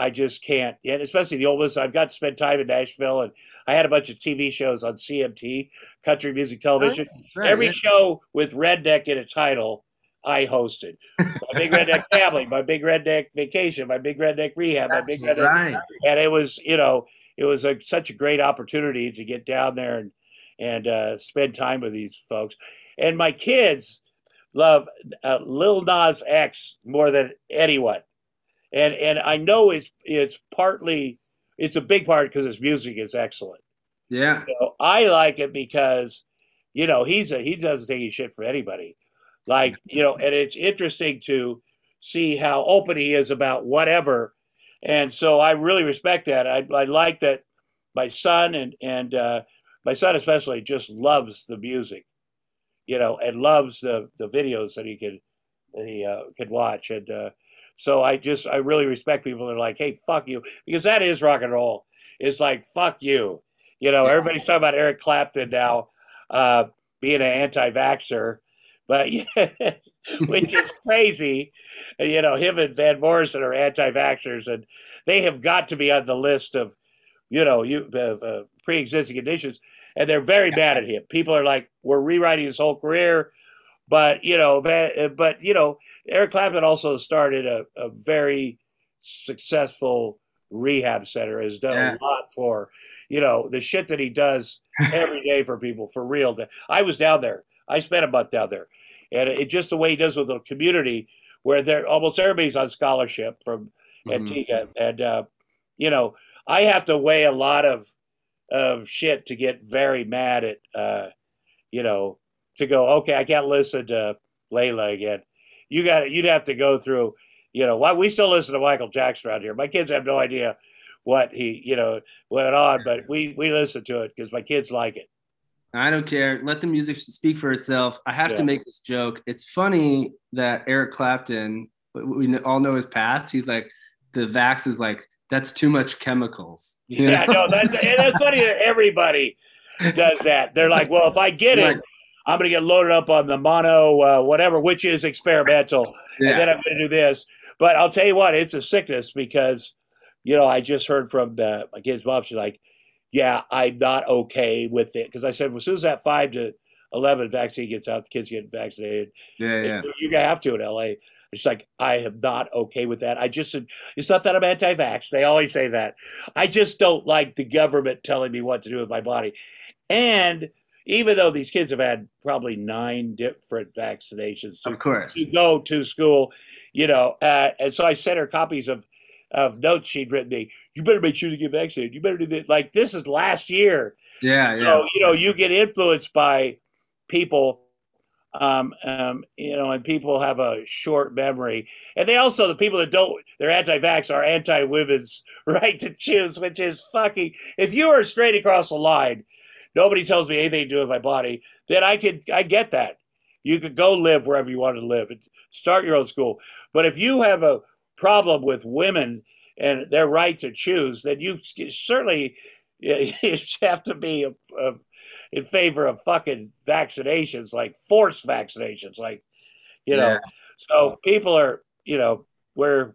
B: I just can't. And especially the old ones. I've got to spend time in Nashville, and I had a bunch of TV shows on CMT, Country Music Television.
A: Right,
B: Every
A: yeah.
B: show with redneck in a title, I hosted. My big redneck family, my big redneck vacation, my big redneck rehab, my big redneck
A: right.
B: and it was you know it was a, such a great opportunity to get down there and and uh, spend time with these folks and my kids love uh, Lil Nas X more than anyone and and I know it's it's partly it's a big part because his music is excellent
A: Yeah.
B: so I like it because, you know, he's a he doesn't take any shit from anybody. Like, you know, and it's interesting to see how open he is about whatever. And so I really respect that. I, I like that my son and and uh, my son especially just loves the music, you know, and loves the the videos that he could that he uh, could watch. And uh, so I just I really respect people that are like, hey, fuck you, because that is rock and roll. It's like fuck you. You know,
A: Yeah.
B: everybody's talking about Eric Clapton now uh, being an anti-vaxer, but which is crazy. You know, him and Van Morrison are anti-vaxxers, and they have got to be on the list of, you know, you uh, uh, pre-existing conditions, and they're very mad at him. People are like, "We're rewriting his whole career," but you know, Van, but you know, Eric Clapton also started a, a very successful rehab center. Has done
A: Yeah.
B: a lot for, you know, the shit that he does every day for people for real. I was down there. I spent a month down there, and it just the way he does with the community, where they're almost everybody's on scholarship from
A: Mhm.
B: Antigua, and uh, you know, I have to weigh a lot of of shit to get very mad at, uh, you know, to go. Okay, I can't listen to Layla again. You got you'd have to go through. You know, why we still listen to Michael Jackson around here. My kids have no idea what he, you know, went on, but we we listen to it because my kids like it.
A: I don't care. Let the music speak for itself. I have to make this joke. It's funny that Eric Clapton, we all know his past. He's like, the vax is like, that's too much chemicals.
B: Yeah,
A: know?
B: no, that's that's funny that everybody does that. They're like, well, if I get it, I'm going to get loaded up on the mono, uh, whatever, which is experimental.
A: Yeah.
B: And then I'm going to do this. But I'll tell you what, it's a sickness because, you know, I just heard from the, my kid's mom. She's like, yeah, I'm not okay with it. Because I said, well, as soon as that 5 to 11 vaccine gets out, the kids get vaccinated.
A: Yeah, yeah.
B: You're going to have to in LA. It's like, I am not okay with that. I just, it's not that I'm anti vax. They always say that. I just don't like the government telling me what to do with my body. And even though these kids have had probably nine different vaccinations to,
A: Of course.
B: to go to school, you know, uh, and so I sent her copies of, of notes she'd written me. You better make sure to get vaccinated. You better do that Like, this is last year.
A: Yeah, yeah.
B: So, you know, you get influenced by people um, um, you know, and people have a short memory. And they also, the people that don't, they're anti-vax are anti-women's right to choose, which is fucking, if you are straight across the line, nobody tells me anything to do with my body, then I could, I get that. You could go live wherever you want to live and start your own school. But if you have a problem with women and their right to choose, then you certainly you have to be a, a in favor of fucking vaccinations, like forced vaccinations, like you know.
A: Yeah.
B: So people are, you know, we're,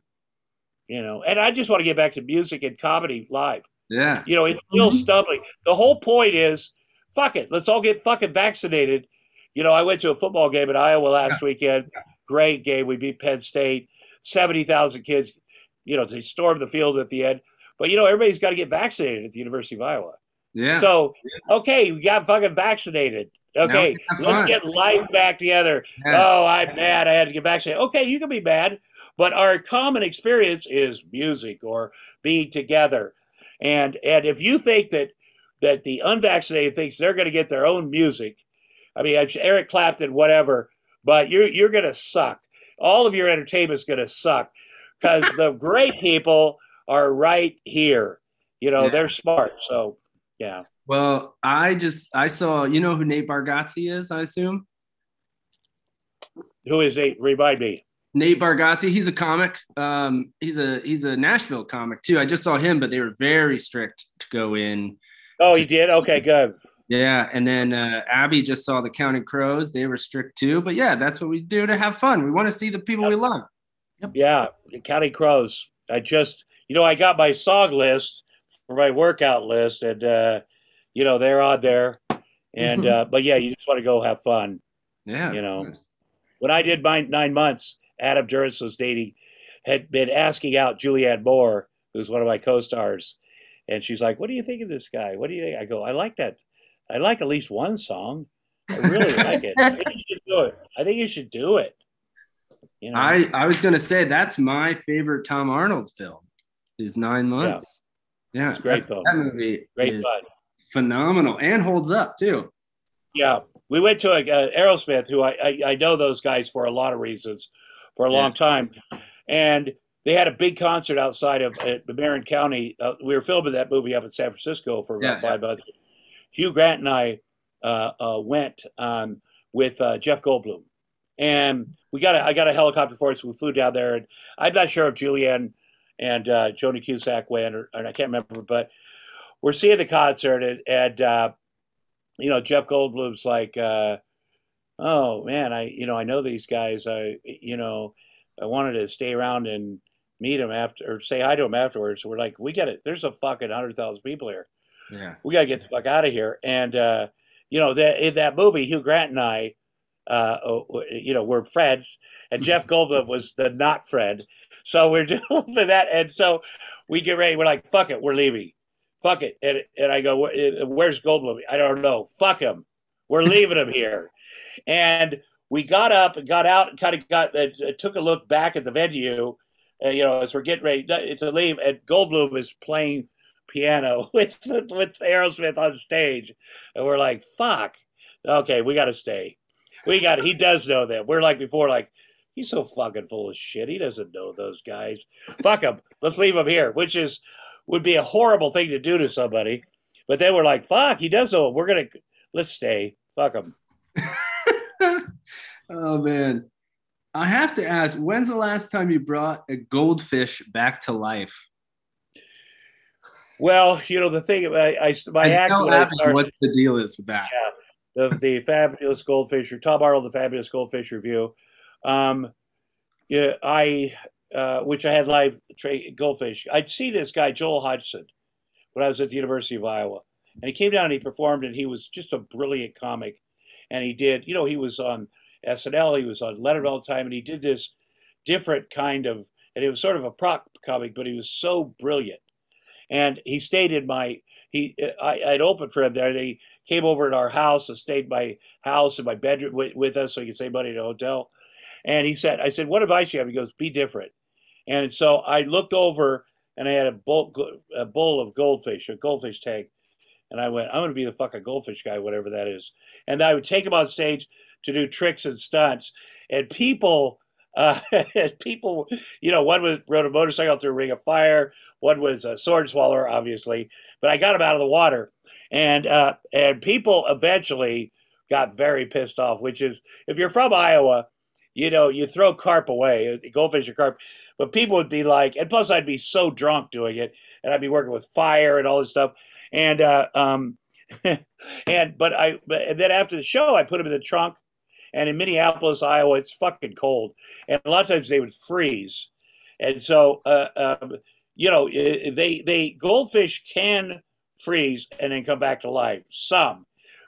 B: you know, and I just want to get back to music and comedy live.
A: Yeah.
B: You know, it's still
C: Mhm.
B: stumbling. The whole point is, fuck it, let's all get fucking vaccinated. You know, I went to a football game in Iowa last weekend. Great game. We beat Penn State. Seventy thousand kids. You know, they stormed the field at the end. But you know, everybody's got to get vaccinated at the University of Iowa.
A: Yeah.
B: So, okay, we got fucking vaccinated. Okay, let's get life back together.
A: Yes.
B: Oh, I'm mad. I had to get vaccinated. Okay, you can be mad, but our common experience is music or being together. And and if you think that that the unvaccinated thinks they're going to get their own music, I mean, Eric Clapton, whatever, but you're you're going to suck. All of your entertainment is going to suck because the great people are right here. You know,
A: Yeah.
B: they're smart. So, yeah.
A: Well, I just I saw you know who Nate Bargatze is, I assume.
B: Who is Nate? Remind me.
A: Nate Bargatze, he's a comic. Um, he's a he's a Nashville comic too. I just saw him, but they were very strict to go in.
B: Oh, he did. Okay, good.
A: Yeah, and then uh, Abby just saw the Counting Crows. They were strict too. But yeah, that's what we do to have fun. We want to see the people we love. Yep.
B: Yeah, Counting Crows. I just, you know, I got my song list for my workout list, and uh, you know they're on there. And
C: Mhm.
B: uh, but yeah, you just want to go have fun.
A: Yeah,
B: You know.
A: course.
B: When I did my nine months, Adam Duritz was dating, had been asking out Julianne Moore, who's one of my co-stars, and she's like, "What do you think of this guy? What do you think?" I go, "I like that. I like at least one song. I really like it. I think you should do it. I think you should do it." You know,
A: I I was gonna say that's my favorite Tom Arnold film. Is Nine Months. Yeah,
B: a great film.
A: That movie
B: great fun.
A: phenomenal and holds up too.
B: Yeah, we went to a, uh, Aerosmith, who I, I I know those guys for a lot of reasons, for a
A: Yeah.
B: long time, and they had a big concert outside of uh, Marin County. Uh, we were filming that movie up in San Francisco for about
A: Yeah,
B: five months. Hugh Grant and I uh, uh, went um, with uh, Jeff Goldblum, and we got a, I got a helicopter for us. We flew down there, and I'm not sure if Julianne and uh, Joni Cusack went, or, or I can't remember, but we're seeing the concert, and, and uh, you know, Jeff Goldblum's like, uh, oh man, I, you know, I know these guys. I, you know, I wanted to stay around and meet him after, or say hi to him afterwards. We're like, we get it. There's a fucking hundred thousand people here.
A: Yeah.
B: We gotta get the fuck out of here. And uh, you know, that in that movie, Hugh Grant and I, uh, oh, you know, we're friends, and Jeff Goldblum was the not friend. So we're doing that, and so we get ready. We're like, fuck it, we're leaving. Fuck it. And, and I go, where's Goldblum? I don't know. Fuck him. We're leaving him here. And we got up and got out and kind of got, uh, took a look back at the venue, uh, you know, as we're getting ready to leave. And Goldblum is playing piano with, with Aerosmith on stage. And we're like, fuck. Okay, we got to stay. We got, he does know that. We're like before, like, he's so fucking full of shit. He doesn't know those guys. Fuck him. Let's leave him here, which is, would be a horrible thing to do to somebody. But then we're like, fuck, he does know. We're to, let's stay. Fuck him.
A: oh man. I have to ask, when's the last time you brought a goldfish back to life?
B: Well, you know, the thing, I, I my
A: And
B: act, when I started,
A: what the deal is with that.
B: the the fabulous goldfish, or Tom Arnold, the fabulous goldfish revue. Um, yeah, I uh, which I had live tra- goldfish. I'd see this guy Joel Hodgson when I was at the University of Iowa, and he came down and he performed, and he was just a brilliant comic. And he did, you know, he was on SNL, he was on Letterman all the time, and he did this different kind of, and it was sort of a prop comic, but he was so brilliant. And he stayed in my, he, I, I'd opened for him there. They came over at our house and stayed my house in my bedroom with, with us, so he could save money at a hotel. And he said, I said, what advice you have? He goes, be different. And so I looked over and I had a bowl, a bowl of goldfish, a goldfish tank. And I went, I'm going to be the fucking goldfish guy, whatever that is. And I would take him on stage to do tricks and stunts. And people, uh, people, you know, one was rode a motorcycle through a ring of fire. One was a sword swallower, obviously. But I got him out of the water. And, uh, and people eventually got very pissed off, which is if you're from Iowa, you know, you throw carp away, goldfish or carp. But people would be like, and plus I'd be so drunk doing it, and I'd be working with fire and all this stuff, and uh, um, and but I but, then after the show I put them in the trunk, and in Minneapolis, Iowa, it's fucking cold, and a lot of times they would freeze, and so uh, um, you know they they goldfish can freeze and then come back to life some,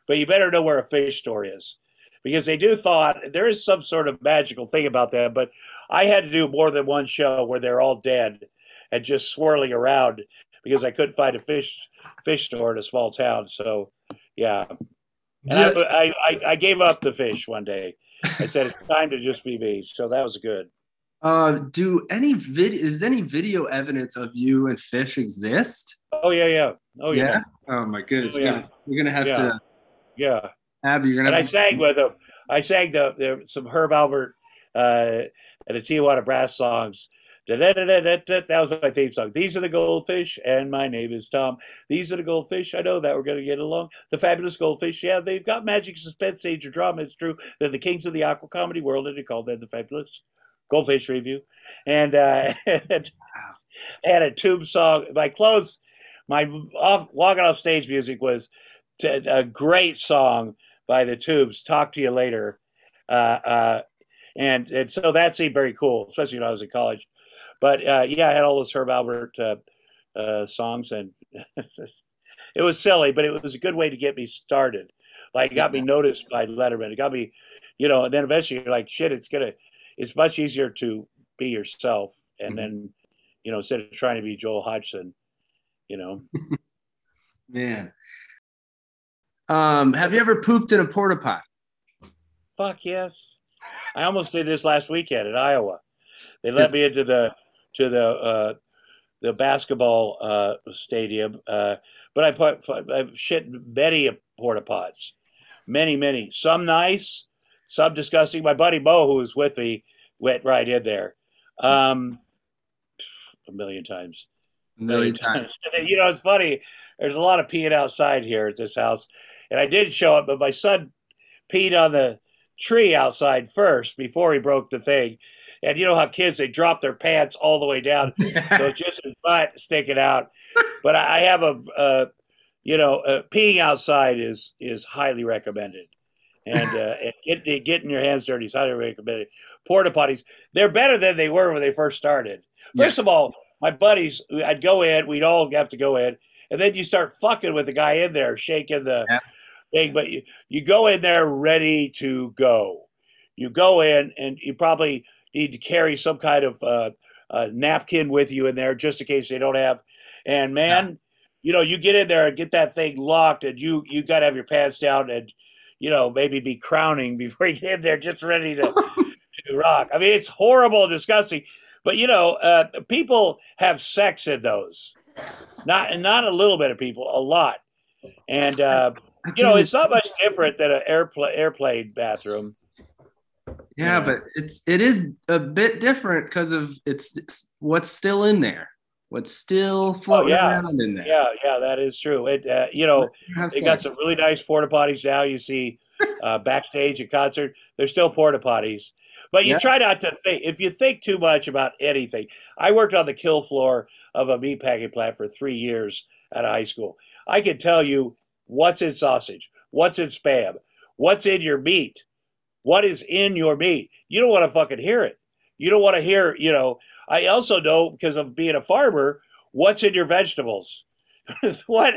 B: but you better know where a fish store is. Because they do thought there is some sort of magical thing about that, but I had to do more than one show where they're all dead and just swirling around because I couldn't find a fish fish store in a small town. So, yeah, I, I, I, gave up the fish one day. I said it's time to just be me. So that was good.
A: Uh, do any vid is any video evidence of you and fish exist?
B: Oh yeah, yeah. Oh yeah.
A: yeah? Oh my goodness. Oh, yeah. You're gonna have
B: yeah.
A: to.
B: Yeah.
A: Abby, you're gonna.
B: And I sang with him. I sang the, the some Herb Alpert uh, and the Tijuana Brass songs. That was my theme song. These are the goldfish, and my name is Tom. These are the goldfish. I know that we're going to get along. The fabulous goldfish. Yeah, they've got magic, suspense, stage, or drama. It's true. They're the kings of the aqua comedy world, and they call them the fabulous goldfish revue. And uh, and, a tube song. My close, my off walking off stage music was a great song by the Tubes. Talk to you later. Uh, uh, and and so that seemed very cool, especially when I was in college. But uh, yeah, I had all those Herb Alpert uh, uh, songs, and it was silly, but it was a good way to get me started. Like, it got me noticed by Letterman. It got me, you know, and then eventually you're like, shit, it's gonna, it's much easier to be yourself, and mm-hmm. then, you know, instead of trying to be Joel Hodgson, you know.
A: Man. Um, have you ever pooped in a porta pot?
B: Fuck yes. I almost did this last weekend in Iowa. They let me into the to the uh, the basketball uh, stadium, uh, but I put I shit many porta pots, many many. Some nice, some disgusting. My buddy Bo, who was with me, went right in there, um, a million times.
A: A million, times.
B: times. you know, it's funny. There's a lot of peeing outside here at this house, and I did show up, but my son peed on the tree outside first before he broke the thing. And you know how kids they drop their pants all the way down, so it's just his butt sticking out. But I have a, uh, you know, uh, peeing outside is is highly recommended, and, uh, and get, getting your hands dirty is highly recommended. Porta potties, they're better than they were when they first started. First yes. of all, my buddies, I'd go in, we'd all have to go in, and then you start fucking with the guy in there, shaking the yeah thing, but you, you go in there ready to go. You go in and you probably need to carry some kind of uh, napkin with you in there just in case they don't have. And man, yeah. you know, you get in there and get that thing locked, and you you got to have your pants down and you know maybe be crowning before you get in there, just ready to, to rock. I mean, it's horrible and disgusting. But you know, uh, people have sex in those. Not not a little bit of people, a lot. And uh, you know, it's not much different than an airplane airplane bathroom.
A: Yeah, but it's it is a bit different because of it's, it's, what's still in there, what's still oh, floating oh, yeah. around in there.
B: Yeah, yeah, that is true. It uh, you know they got some really nice porta potties now. You see uh, backstage at concert, there's still porta potties. But you yeah. try not to think. If you think too much about anything, I worked on the kill floor of a meatpacking plant for three years at a high school. I can tell you what's in sausage, what's in spam, what's in your meat? What is in your meat? You don't want to fucking hear it. You don't want to hear, you know. I also know because of being a farmer, what's in your vegetables. what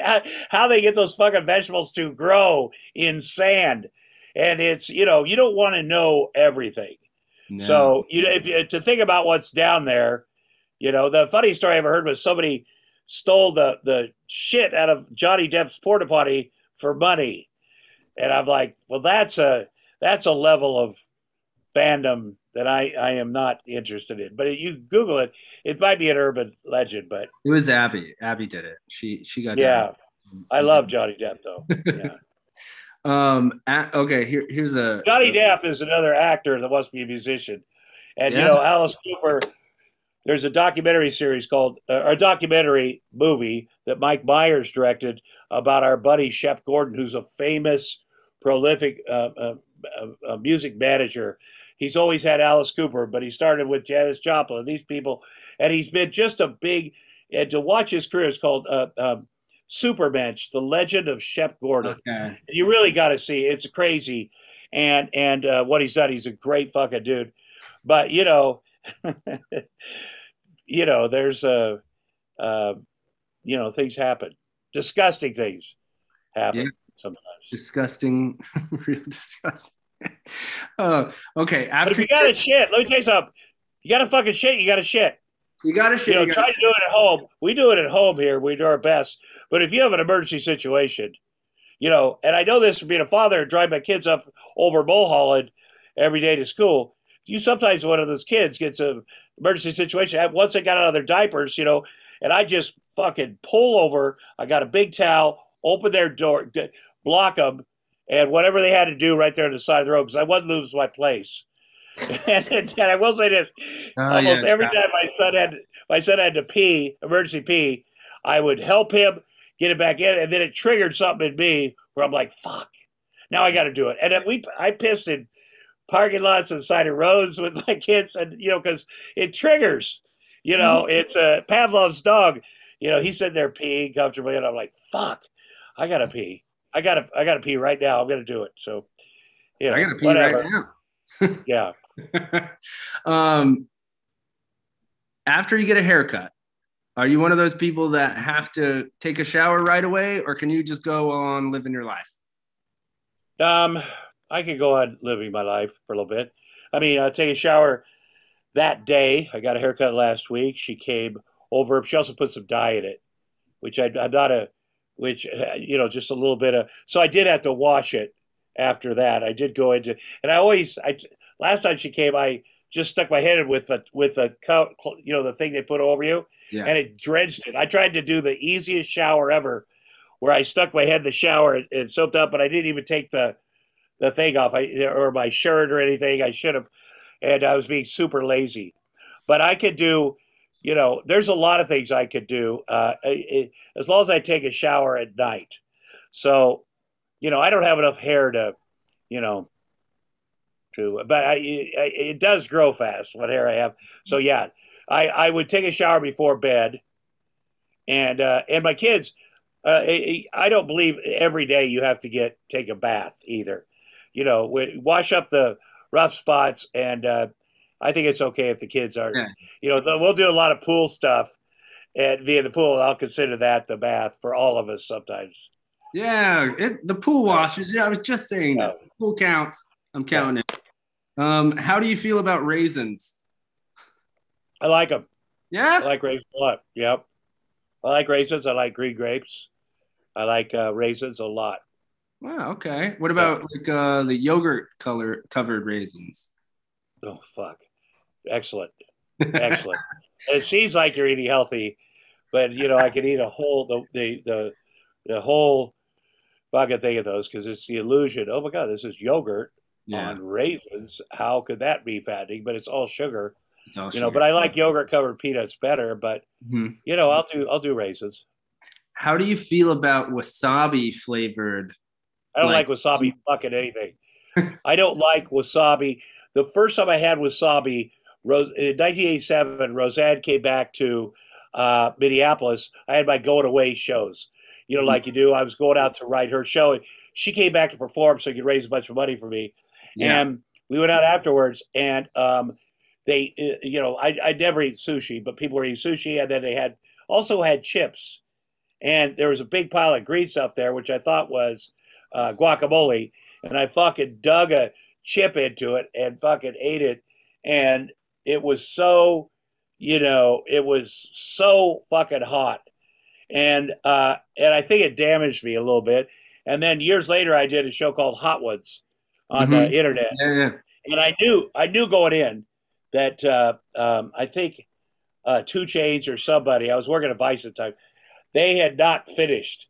B: how they get those fucking vegetables to grow in sand. And it's, you know, you don't want to know everything. No. So, you know, if you, to think about what's down there, you know, the funny story I ever heard was somebody stole the the shit out of Johnny Depp's porta potty for money. And I'm like, well, that's a that's a level of fandom that I, I am not interested in. But if you Google it, it might be an urban legend. But
A: it was Abby. Abby did it. She she got
B: yeah. I love Johnny Depp though. Yeah.
A: um. At, okay. Here here's a
B: Johnny Depp is another actor that wants to be a musician, and yes. you know Alice Cooper. There's a documentary series called, uh, a documentary movie that Mike Myers directed about our buddy Shep Gordon, who's a famous, prolific uh, uh, uh music manager he's always had Alice Cooper, but he started with Janis Joplin, these people, and he's been just a big. And to watch his career is called uh, um, Supermensch, the Legend of Shep Gordon. Okay. You really got to see it's crazy, and and uh, what he's done, he's a great fucking dude. But you know, you know, there's a, uh, uh, you know, things happen, disgusting things happen. Sometimes.
A: Disgusting, real disgusting. uh, okay.
B: After but if you got to shit, let me tell you something. You got to fucking shit. You got to shit.
A: You got to shit.
B: You know, try to do it at home. We do it at home here. We do our best. But if you have an emergency situation, you know, and I know this from being a father and driving my kids up over Mulholland every day to school. You sometimes one of those kids gets an emergency situation. Once they got out of their diapers, you know, and I just fucking pull over. I got a big towel, open their door, block them, and whatever they had to do right there on the side of the road because I wasn't losing my place. and, and, I will say this: oh, almost yeah, every yeah. time my son had my son had to pee, emergency pee, I would help him get it back in, and then it triggered something in me where I'm like, "Fuck, now I got to do it." And we I pissed in parking lots and side of roads with my kids, and you know because it triggers. You know, mm-hmm. it's a uh, Pavlov's dog. You know, he's sitting there peeing comfortably, and I'm like, "Fuck, I gotta pee." I gotta I gotta pee right now. I'm gonna do it. So
A: yeah, I gotta pee whatever.
B: right now. yeah.
A: um after you get a haircut, are you one of those people that have to take a shower right away, or can you just go on living your life?
B: Um, I could go on living my life for a little bit. I mean, I take a shower that day. I got a haircut last week. She came over. She also put some dye in it, which I, I'm not a which uh, you know just a little bit of. So I did have to wash it after that. I did go into, and I always I last time she came, I just stuck my head in with the with the you know the thing they put over you, yeah. and it drenched it. I tried to do the easiest shower ever, where I stuck my head in the shower and soaked up, but I didn't even take the the thing off, I, or my shirt or anything. I should have, and I was being super lazy. But I could do you know, there's a lot of things I could do uh, it, as long as I take a shower at night. So, you know, I don't have enough hair to, you know, to, but I, it, it does grow fast what hair I have. So yeah, I, I would take a shower before bed, and uh, and my kids, uh, I don't believe every day you have to get take a bath either. You know, wash up the rough spots and uh, I think it's okay if the kids are, yeah. you know, we'll do a lot of pool stuff at via the pool. I'll consider that the bath for all of us sometimes.
A: Yeah, it, the pool washes. Yeah, I was just saying this. The pool counts. I'm counting yeah. it. Um, how do you feel about raisins?
B: I like them.
A: Yeah,
B: I like raisins a lot. Yep, I like raisins. I like green grapes. I like uh, raisins a lot.
A: Wow. Okay. What about yeah. like uh, the yogurt color covered raisins?
B: Oh fuck. Excellent. Excellent. it seems like you're eating healthy, but you know, I could eat a whole the the the, the whole bucket thing of those because it's the illusion. Oh my god, this is yogurt yeah. on raisins. How could that be fattening? But it's all sugar. It's all you sugar. know, but I like yogurt covered peanuts better. But mm-hmm. you know, I'll do I'll do raisins.
A: How do you feel about wasabi flavored?
B: I don't like, like wasabi fucking anything. I don't like wasabi. The first time I had wasabi, Rose, in 1987, Roseanne came back to uh, Minneapolis. I had my going away shows, you know, like you do. I was going out to write her show. she came back to perform so she could raise a bunch of money for me.
A: Yeah.
B: And we went out afterwards, and um, they, uh, you know, I I never eat sushi, but people were eating sushi, and then they had also had chips, and there was a big pile of grease up there, which I thought was uh, guacamole, and I fucking dug a chip into it and fucking ate it, and it was so, you know, it was so fucking hot, and uh, and I think it damaged me a little bit. And then years later, I did a show called Hot Ones on
A: Mhm.
B: the internet,
A: Yeah, yeah.
B: and I knew I knew going in that uh, um, I think uh, 2 Chainz or somebody I was working at Vice at the time, they had not finished,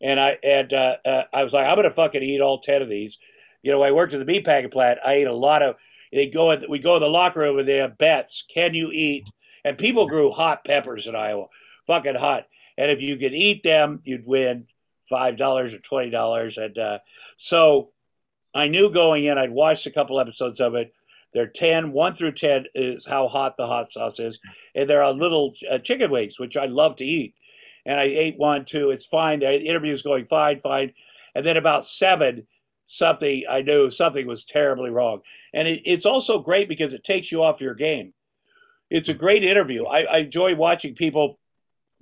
B: and I and uh, uh, I was like, I'm gonna fucking eat all ten of these. You know, I worked at the meatpacking plant. I ate a lot of. They go in, we go in the locker room and they have bets. Can you eat? And people grew hot peppers in Iowa, fucking hot. And if you could eat them, you'd win five dollars or twenty dollars. And uh, so I knew going in, I'd watched a couple episodes of it. They're 10, 1 through 10 is how hot the hot sauce is. And there are little uh, chicken wings, which I love to eat. And I ate one, two, it's fine. The interview's going fine, fine. And then about seven, something, I knew something was terribly wrong. And it, it's also great because it takes you off your game. It's a great interview. I, I enjoy watching people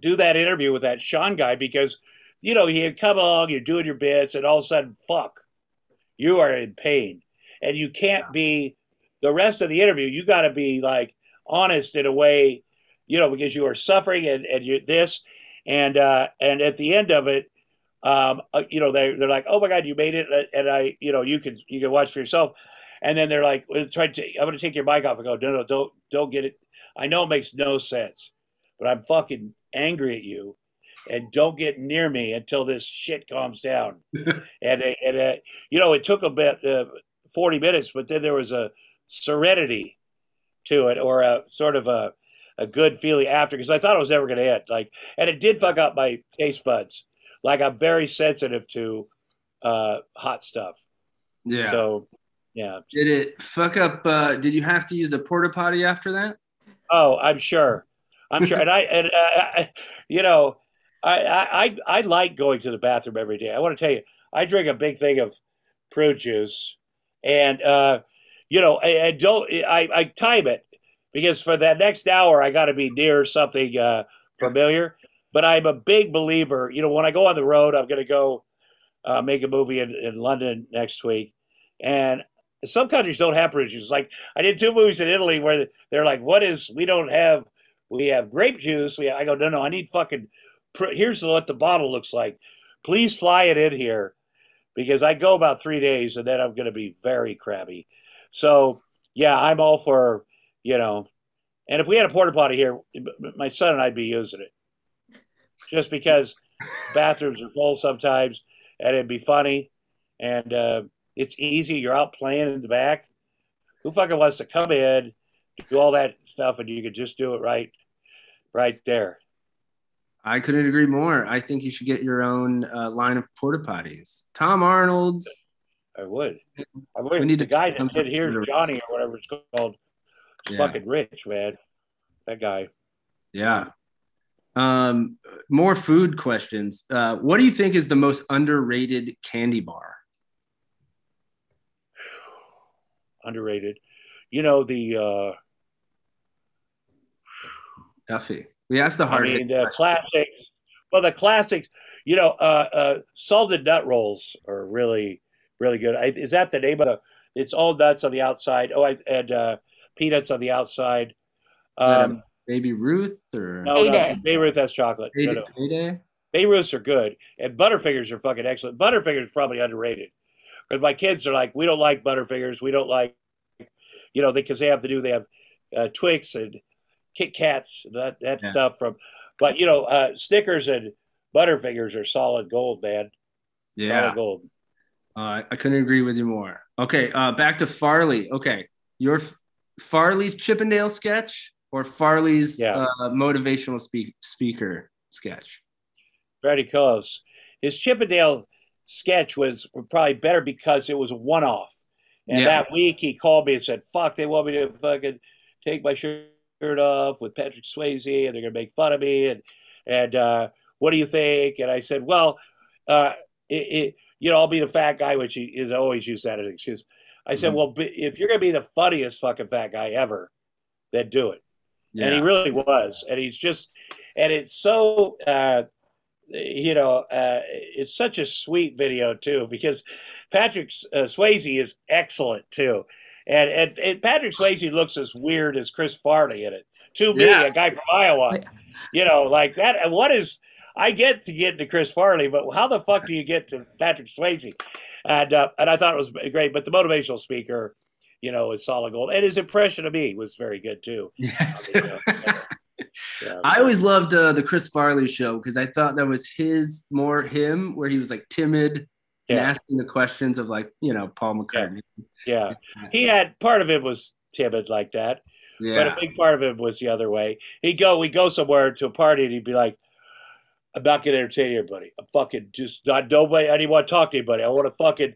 B: do that interview with that Sean guy because, you know, you come along, you're doing your bits, and all of a sudden, fuck, you are in pain. And you can't be the rest of the interview, you got to be like honest in a way, you know, because you are suffering and, and you're this. And uh, and at the end of it, um, uh, you know, they they're like, oh my god, you made it, and I, you know, you can you can watch for yourself. And then they're like, try to, I'm going to take your mic off and go, no, no, don't don't get it. I know it makes no sense, but I'm fucking angry at you, and don't get near me until this shit calms down. and and uh, you know, it took a bit, uh, 40 minutes, but then there was a serenity to it, or a sort of a a good feeling after, because I thought it was never going to end. Like, and it did fuck up my taste buds. Like, I'm very sensitive to uh, hot stuff.
A: Yeah.
B: So, yeah.
A: did it fuck up? Uh, did you have to use a porta potty after that?
B: Oh, I'm sure. I'm sure. and I, and uh, I, you know, I, I, I like going to the bathroom every day. I want to tell you, I drink a big thing of prune juice, and uh, you know, I, I don't. I, I time it because for that next hour, I got to be near something uh, familiar. But I'm a big believer. You know, when I go on the road, I'm going to go uh, make a movie in, in London next week, and some countries don't have juice. Like I did two movies in Italy where they're like, "What is? We don't have. We have grape juice." We, I go, "No, no, I need fucking. Here's what the bottle looks like. Please fly it in here." Because I go about three days and then I'm going to be very crabby. So, yeah, I'm all for, you know, and if we had a porta potty here, my son and I'd be using it. Just because bathrooms are full sometimes and it'd be funny and uh, it's easy. You're out playing in the back. Who fucking wants to come in, do all that stuff, and you could just do it right, right there?
A: I couldn't agree more. I think you should get your own uh, line of porta potties. Tom Arnold's.
B: I would. I would.
A: We need
B: the
A: to-
B: guy that did here's Johnny or whatever it's called.
A: Yeah.
B: Fucking rich, man. That guy.
A: Yeah. Um, more food questions. Uh, what do you think is the most underrated candy bar?
B: Underrated. You know the. uh
A: Duffy. We asked the hard.
B: I
A: mean
B: the classics. Well, the classics. You know, uh, uh, salted nut rolls are really, really good. I, is that the name of the? It's all nuts on the outside. Oh, I, and uh, peanuts on the outside. Um,
A: Baby Ruth or
B: no,
C: Payday.
B: no, Bay Ruth has chocolate. No,
A: Payday?
B: no.
A: Payday?
B: Bay Ruths are good, and Butterfingers are fucking excellent. Butterfingers is probably underrated because my kids are like, we don't like Butterfingers. We don't like, you know, because they, have to do they have uh, Twix and Kit Kats and that that
A: Yeah.
B: stuff from, but you know, uh, Snickers and Butterfingers are solid gold, man.
A: Yeah.
B: Solid gold.
A: Uh, I couldn't agree with you more. Okay, uh, back to Farley. Okay, your Farley's Chippendale sketch or Farley's
B: Yeah.
A: uh, motivational speak- speaker sketch?
B: Very close. His Chippendale sketch was probably better because it was a one off. And
A: Yeah.
B: that week he called me and said, Fuck, they want me to fucking take my shirt off with Patrick Swayze and they're going to make fun of me. And, and uh, what do you think? And I said, Well, uh, it, it, you know, I'll be the fat guy, which he is always used that as an excuse. I said,
A: Mhm.
B: well, if you're going to be the funniest fucking fat guy ever, then do it.
A: Yeah.
B: And he really was. And he's just, and it's so, uh, you know, uh, it's such a sweet video too because Patrick uh, Swayze is excellent too, and, and and Patrick Swayze looks as weird as Chris Farley in it. To me,
A: Yeah.
B: a guy from Iowa, you know, like that. And what is? I get to get to Chris Farley, but how the fuck do you get to Patrick Swayze? And uh, and I thought it was great. But the motivational speaker, you know, is solid gold, and his impression of me was very good too.
A: Yes.
B: I mean, uh, yeah.
A: I always loved uh, the Chris Farley show because I thought that was his more him where he was like timid and asking the questions of like you know Paul McCartney.
B: Yeah, he had part of it was timid like that, but a big part of it was the other way. He'd go, we'd go somewhere to a party, and he'd be like, "I'm not gonna entertain everybody. I'm fucking just not nobody. I didn't want to talk to anybody. I want to fucking,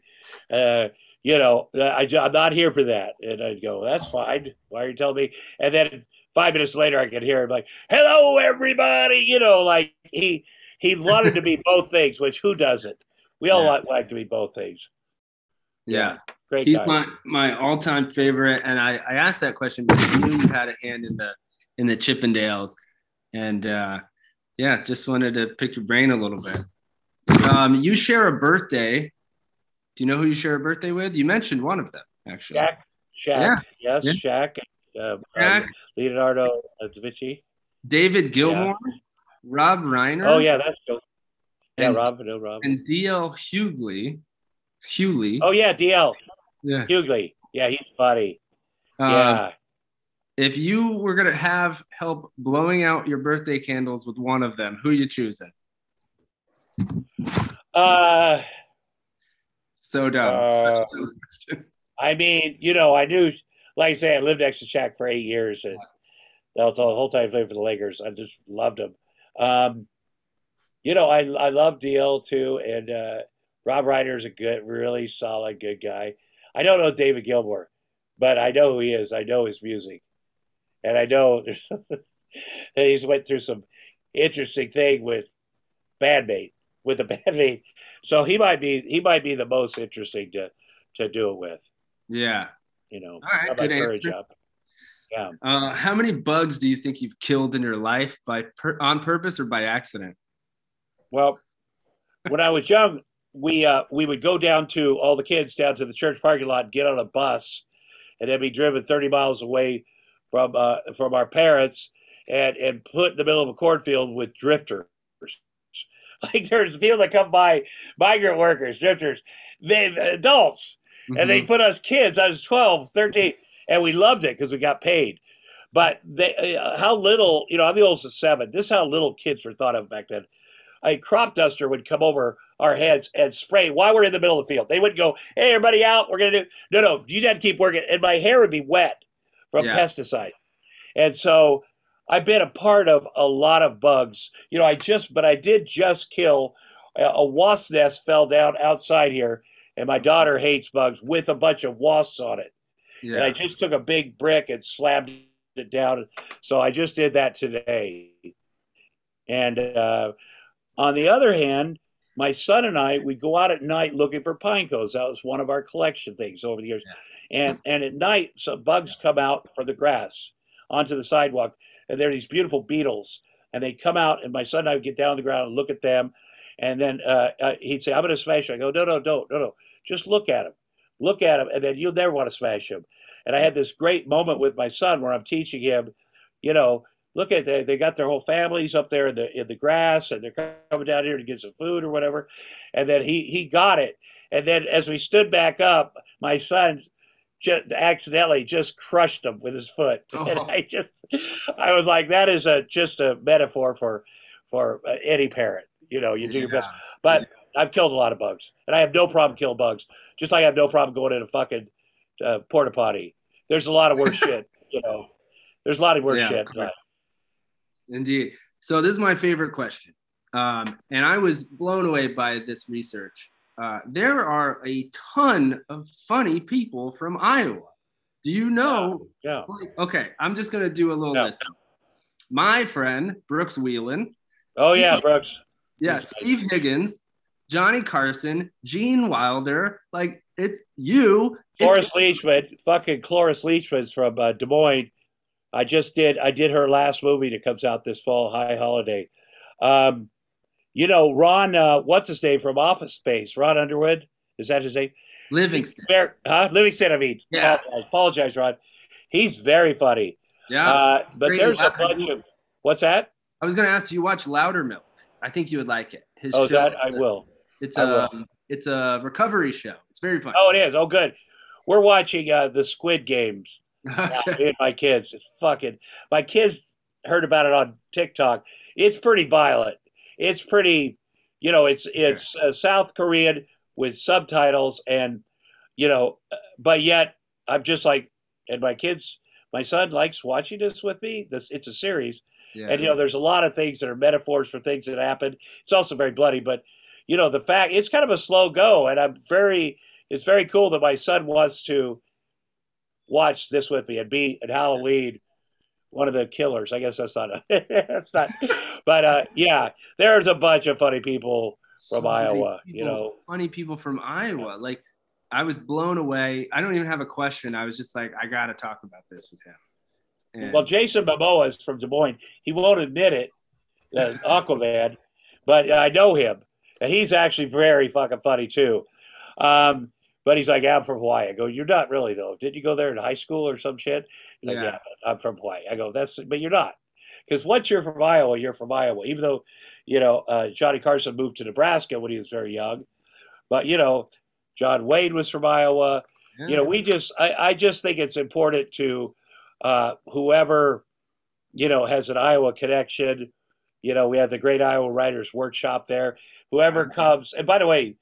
B: uh, you know, I, I'm not here for that." And I'd go, "That's fine. Why are you telling me?" And then five minutes later, I could hear him like, "Hello, everybody." You know, like he he wanted to be both things, which who doesn't? We all
A: Yeah.
B: like, like to be both things.
A: yeah.
B: Great
A: He's
B: guy.
A: my my all time favorite, and I I asked that question because I knew you had a hand in the in the Chippendales, and uh, yeah, just wanted to pick your brain a little bit. Um, you share a birthday. Do you know who you share a birthday with? You mentioned one of them actually.
B: Shaq, Shaq, yes,
A: Yeah.
B: Shaq, uh,
A: Shaq.
B: um, Leonardo da Vinci.
A: David Gilmour, Rob Reiner.
B: Oh yeah, that's cool. Yeah,
A: And-
B: Rob, no Rob.
A: and DL Hughley. Hughley.
B: Oh yeah, DL
A: yeah.
B: Hughley. Yeah, he's funny.
A: Uh,
B: Yeah,
A: If you were gonna have help blowing out your birthday candles with one of them, who you choosing?
B: uh,
A: So dumb.
B: Uh,
A: dumb.
B: I mean, you know, I knew, like I say, I lived next to Shaq for eight years, and the whole the whole time I played for the Lakers. I just loved him. Um, you know, I I love DL too, and uh, Rob is a good, really solid, good guy. I don't know David Gilmour, but I know who he is. I know his music, and I know that he's went through some interesting thing with bandmate with the bandmate. So he might be he might be the most interesting to to do it with.
A: Yeah.
B: You know,
A: All right, good
B: courage
A: answer.
B: up. Yeah.
A: Uh, how many bugs do you think you've killed in your life by per- on purpose or by accident?
B: Well, when I was young, we uh, we would go down to all the kids down to the church parking lot, get on a bus, and then be driven 30 miles away from uh, from our parents, and and put in the middle of a cornfield with drifters. Like there's people that come by, migrant workers, drifters, they adults, and they
A: Mhm.
B: put us kids. I was 12, 13, and we loved it because we got paid. But they, uh, how little, you know, I'm the oldest of seven. This is how little kids were thought of back then. A crop duster would come over our heads and spray while we're in the middle of the field. They would go, "Hey, everybody out! We're gonna do." No, no, you had to keep working, and my hair would be wet from
A: Yeah.
B: pesticide, and so I've been a part of a lot of bugs. You know, I just, but I did just kill a, a wasp nest fell down outside here, and my daughter hates bugs with a bunch of wasps on it. And I just took a big brick and slammed it down. So I just did that today. And uh, on the other hand, my son and I we go out at night looking for pine cones. That was one of our collection things over the years. And and at night, some bugs come out from the grass onto the sidewalk, and there are these beautiful beetles. And they come out, and my son and I would get down on the ground and look at them. And then uh, uh, he'd say, "I'm going to smash." 'em." I go, "No, no, don't, no, no. Just look at them, look at them, and then you'll never want to smash them." And I had this great moment with my son where I'm teaching him, you know, look at they, they got their whole families up there in the in the grass and they're coming down here to get some food or whatever. And then he he got it. And then as we stood back up, my son just accidentally just crushed him with his foot. And
A: Oh.
B: I just I was like, that is a just a metaphor for for uh, any parent. You know, you do your best. But I've killed a lot of bugs, and I have no problem killing bugs. Just like I have no problem going in a fucking uh, porta potty. There's a lot of worse shit. You know, there's a lot of worse
A: Yeah,
B: shit.
A: correct. Indeed. So this is my favorite question, um, and I was blown away by this research. Uh, there are a ton of funny people from Iowa. Do you know?
B: Yeah.
A: like, okay, I'm just gonna do a little
B: Yeah.
A: list. My friend Brooks Wheelan.
B: Oh yeah, Brooks.
A: Yeah, Steve Higgins, Johnny Carson, Gene Wilder, like it's you.
B: Cloris
A: It's,
B: Leachman, fucking Cloris Leachman's from uh, Des Moines. I just did. I did her last movie that comes out this fall, High Holiday. Um, you know, Ron, uh, what's his name from Office Space? Ron Underwood, is that his name?
A: Livingston.
B: Very, huh? Livingston, I mean.
A: Yeah.
B: Apologize, apologize, Ron. He's very funny.
A: Yeah.
B: Uh, but there's a bunch of what's that?
A: I was gonna ask, do you watch Loudermilk? I think you would like it. His
B: Oh, that I will.
A: It's
B: I will.
A: a it's a recovery show. It's very fun.
B: Oh, it is. Oh, good. We're watching uh, the Squid Games.
A: Okay.
B: me and my kids. It's fucking. My kids heard about it on TikTok. It's pretty violent. It's pretty. You know, it's it's uh, South Korean with subtitles, and you know, uh, but yet I'm just like, and my kids, my son likes watching this with me. This it's a series,
A: Yeah.
B: and you know, there's a lot of things that are metaphors for things that happen. It's also very bloody, but you know, the fact it's kind of a slow go, and I'm very. It's very cool that my son wants to watch this with me and be at Halloween one of the killers. I guess that's not. A, that's not. But uh, yeah, there's a bunch of funny people. From Iowa, you know.
A: funny people from Iowa. Like I was blown away. I don't even have a question. I was just like, I gotta talk about this with him. And
B: Well, Jason Momoa is from Des Moines. He won't admit it, uh, Aquaman, but I know him, and he's actually very fucking funny too. Um, but he's like, I'm from Hawaii. I go, you're not really though. Did you go there in high school or some shit? Like,
A: Yeah.
B: yeah, I'm from Hawaii. I go, that's, but you're not, because once you're from Iowa, you're from Iowa. Even though, you know, uh, Johnny Carson moved to Nebraska when he was very young, but you know, John Wayne was from Iowa. You know we just I, I just think it's important to uh, whoever you know has an iowa connection. You know we have the great iowa writers workshop there. Whoever comes and by the way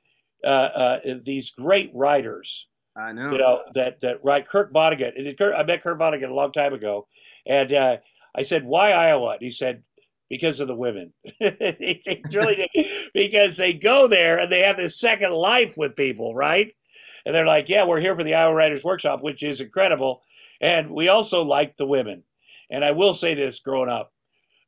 B: uh, uh, these great writers
A: I know.
B: you know that that write kirk vonnegut Kirk, i met kirk vonnegut a long time ago and uh, i said why iowa and he said because of the women he really because they go there and they have this second life with people right and they're like, yeah, we're here for the Iowa Writers Workshop, which is incredible. And we also like the women. And I will say this growing up,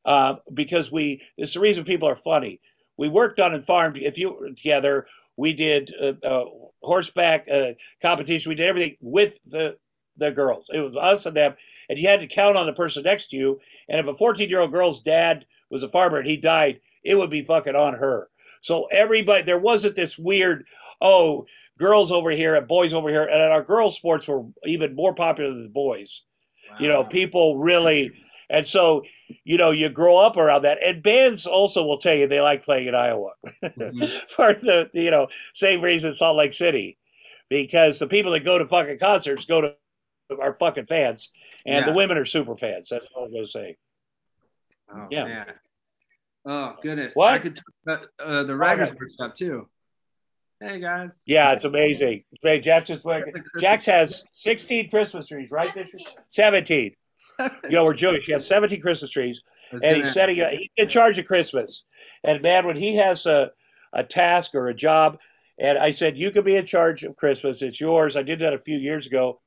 B: uh, because we, it's the reason people are funny. We worked on and farmed, if you were together, we did uh, uh, horseback uh, competition. We did everything with the, the girls. It was us and them. And you had to count on the person next to you. And if a 14 year old girl's dad was a farmer and he died, it would be fucking on her. So everybody, there wasn't this weird, oh, girls over here and boys over here, and our girls' sports were even more popular than the boys. You know, people really, and so you know, you grow up around that. And bands also will tell you they like playing in Iowa
A: Mhm.
B: for the you know same reason Salt Lake City, because the people that go to fucking concerts go to are fucking fans, and the women are super fans. That's all I'm gonna say.
A: Oh,
B: Yeah.
A: man. Oh goodness.
B: What?
A: I could talk about uh, the writers workshop too. Hey guys.
B: Yeah, it's amazing. Great, Jack just
A: That's a
B: Jax has 16 Christmas trees, right? this year? 17. You know, we're Jewish. He has 17 Christmas trees. And
A: gonna-
B: he's setting a, he's in charge of Christmas. And man, when he has a, a task or a job, and I said, you can be in charge of Christmas. It's yours. I did that a few years ago,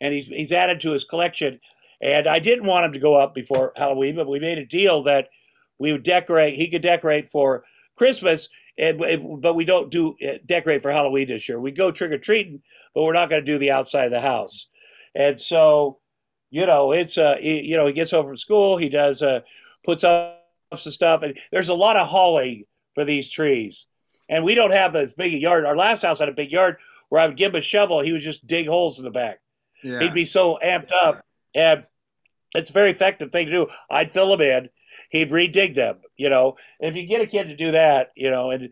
B: and he's he's added to his collection. And I didn't want him to go up before Halloween, but we made a deal that we would decorate. He could decorate for Christmas, and but we don't do uh, decorate for Halloween this year. We go trick or treating, but we're not going to do the outside of the house. And so, you know, it's uh, he, you know, he gets home from school, he does uh, puts up some stuff, and there's a lot of hauling for these trees. And we don't have as big a yard. Our last house had a big yard where I would give him a shovel, he would just dig holes in the back.
A: yeah.
B: He'd be so amped up, and it's a very effective thing to do. I'd fill them in, he'd redig them, you know. And if you get a kid to do that, you know, and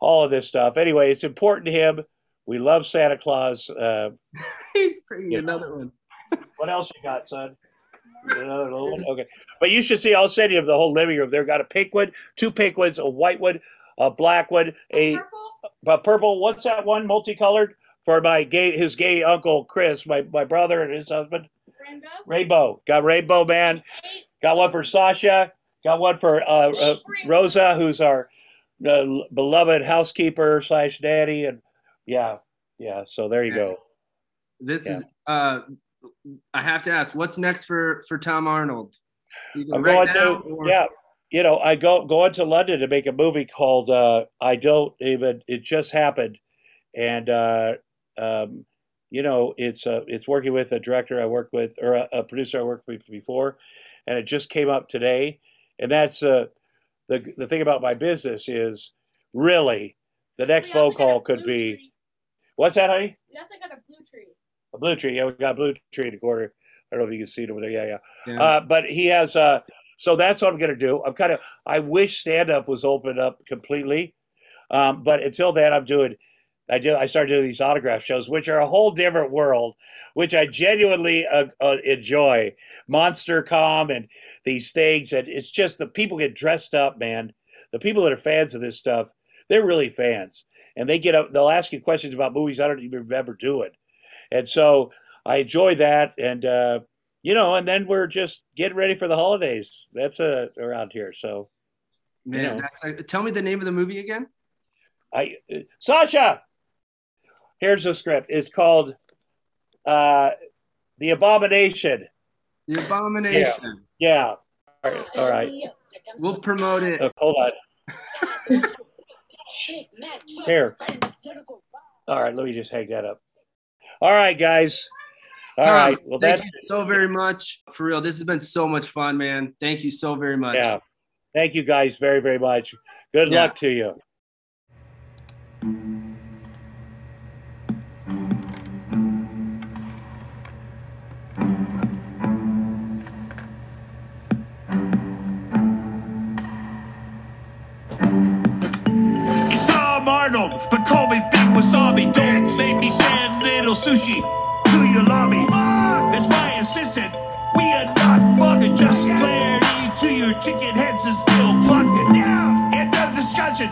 B: all of this stuff. Anyway, it's important to him. We love Santa Claus. Uh,
A: He's bringing
B: Yeah.
A: another one.
B: What else you got, son? Another little one? Okay, but you should see. I'll send you the whole living room. They've got a pink one, two pink ones, a white one, a black one, a a purple. What's that one? Multicolored for my gay his gay uncle Chris, my my brother and his husband.
D: Rainbow.
B: Rainbow got Rainbow Man. Got one for Sasha. Got one for uh, uh, Rosa, who's our uh, beloved housekeeper slash daddy, and yeah, yeah. So there you go.
A: This
B: Yeah.
A: is uh I have to ask, what's next for for Tom Arnold?
B: I'm
A: right
B: going
A: now
B: to
A: or-
B: yeah. you know, I go going to London to make a movie called uh, I don't even. It just happened, and uh, um, you know, it's uh, it's working with a director I worked with or a, a, producer I worked with before, and it just came up today. And that's uh, the the thing about my business is really the next phone call could be. Tree. What's that, honey?
D: We also got a blue tree.
B: A blue tree, yeah, we got a blue tree in the corner. I don't know if you can see it over there. Yeah, yeah. yeah. Uh, but he has uh, so that's what I'm going to do. I'm kind of, I wish stand up was open up completely. Um, but until then, I'm doing, I do, I started doing these autograph shows, which are a whole different world, which I genuinely uh, uh, enjoy. Monster Com and these things. And it's just the people get dressed up, man. The people that are fans of this stuff, they're really fans. And they get up, they'll ask you questions about movies I don't even remember doing. And so I enjoy that. And, uh, you know, and then we're just getting ready for the holidays. That's uh, around here. So,
A: man, you know. that's, tell me the name of the movie again.
B: I uh, Sasha. Here's the script. It's called uh, "The Abomination."
A: The Abomination.
B: Yeah. yeah. All right. All right.
A: We'll promote it.
B: Oh, hold on. Here. All right. Let me just hang that up. All right, guys. All Tom, right. Well,
A: thank you so very much. For real, this has been so much fun, man. Thank you so very much.
B: Yeah. Thank you guys very, very much. Good yeah. luck to you.
E: It's Tom Arnold, but call me Big Wasabi. Don't sushi to your lobby. That's my assistant. We are not fucking just clarity to your chicken heads is still plucking. Yeah, end of discussion.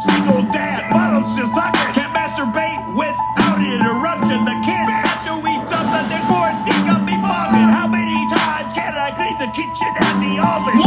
E: Single dad, bottom still sucking. Can't masturbate without interruption. The kid has to eat something. There's four dick up me. How many times can I clean the kitchen and the oven?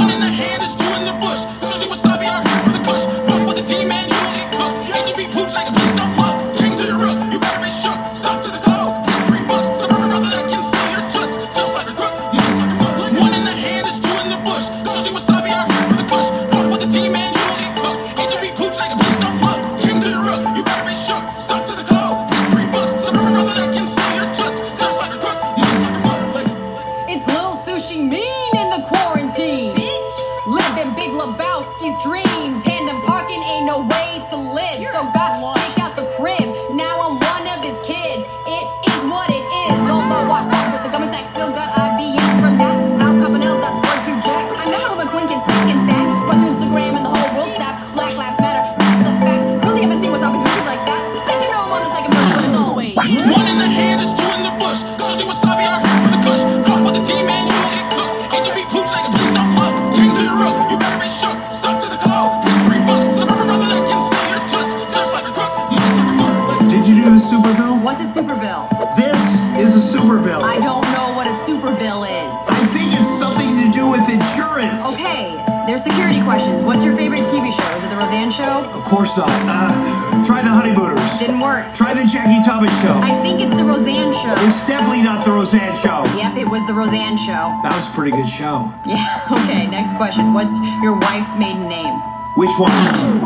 E: Pretty good show.
C: Yeah, okay, next question. What's your wife's maiden name?
E: Which one?
F: One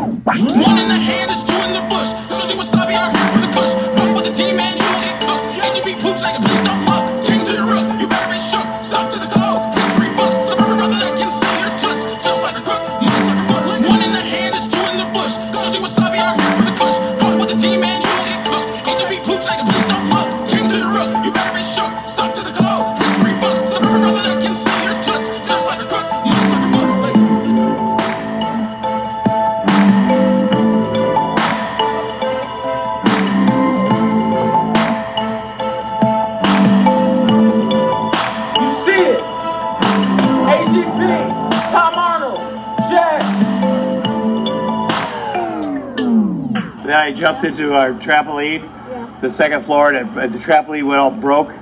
B: Then I jumped into our trampoline, the second floor, and the trampoline went all broke.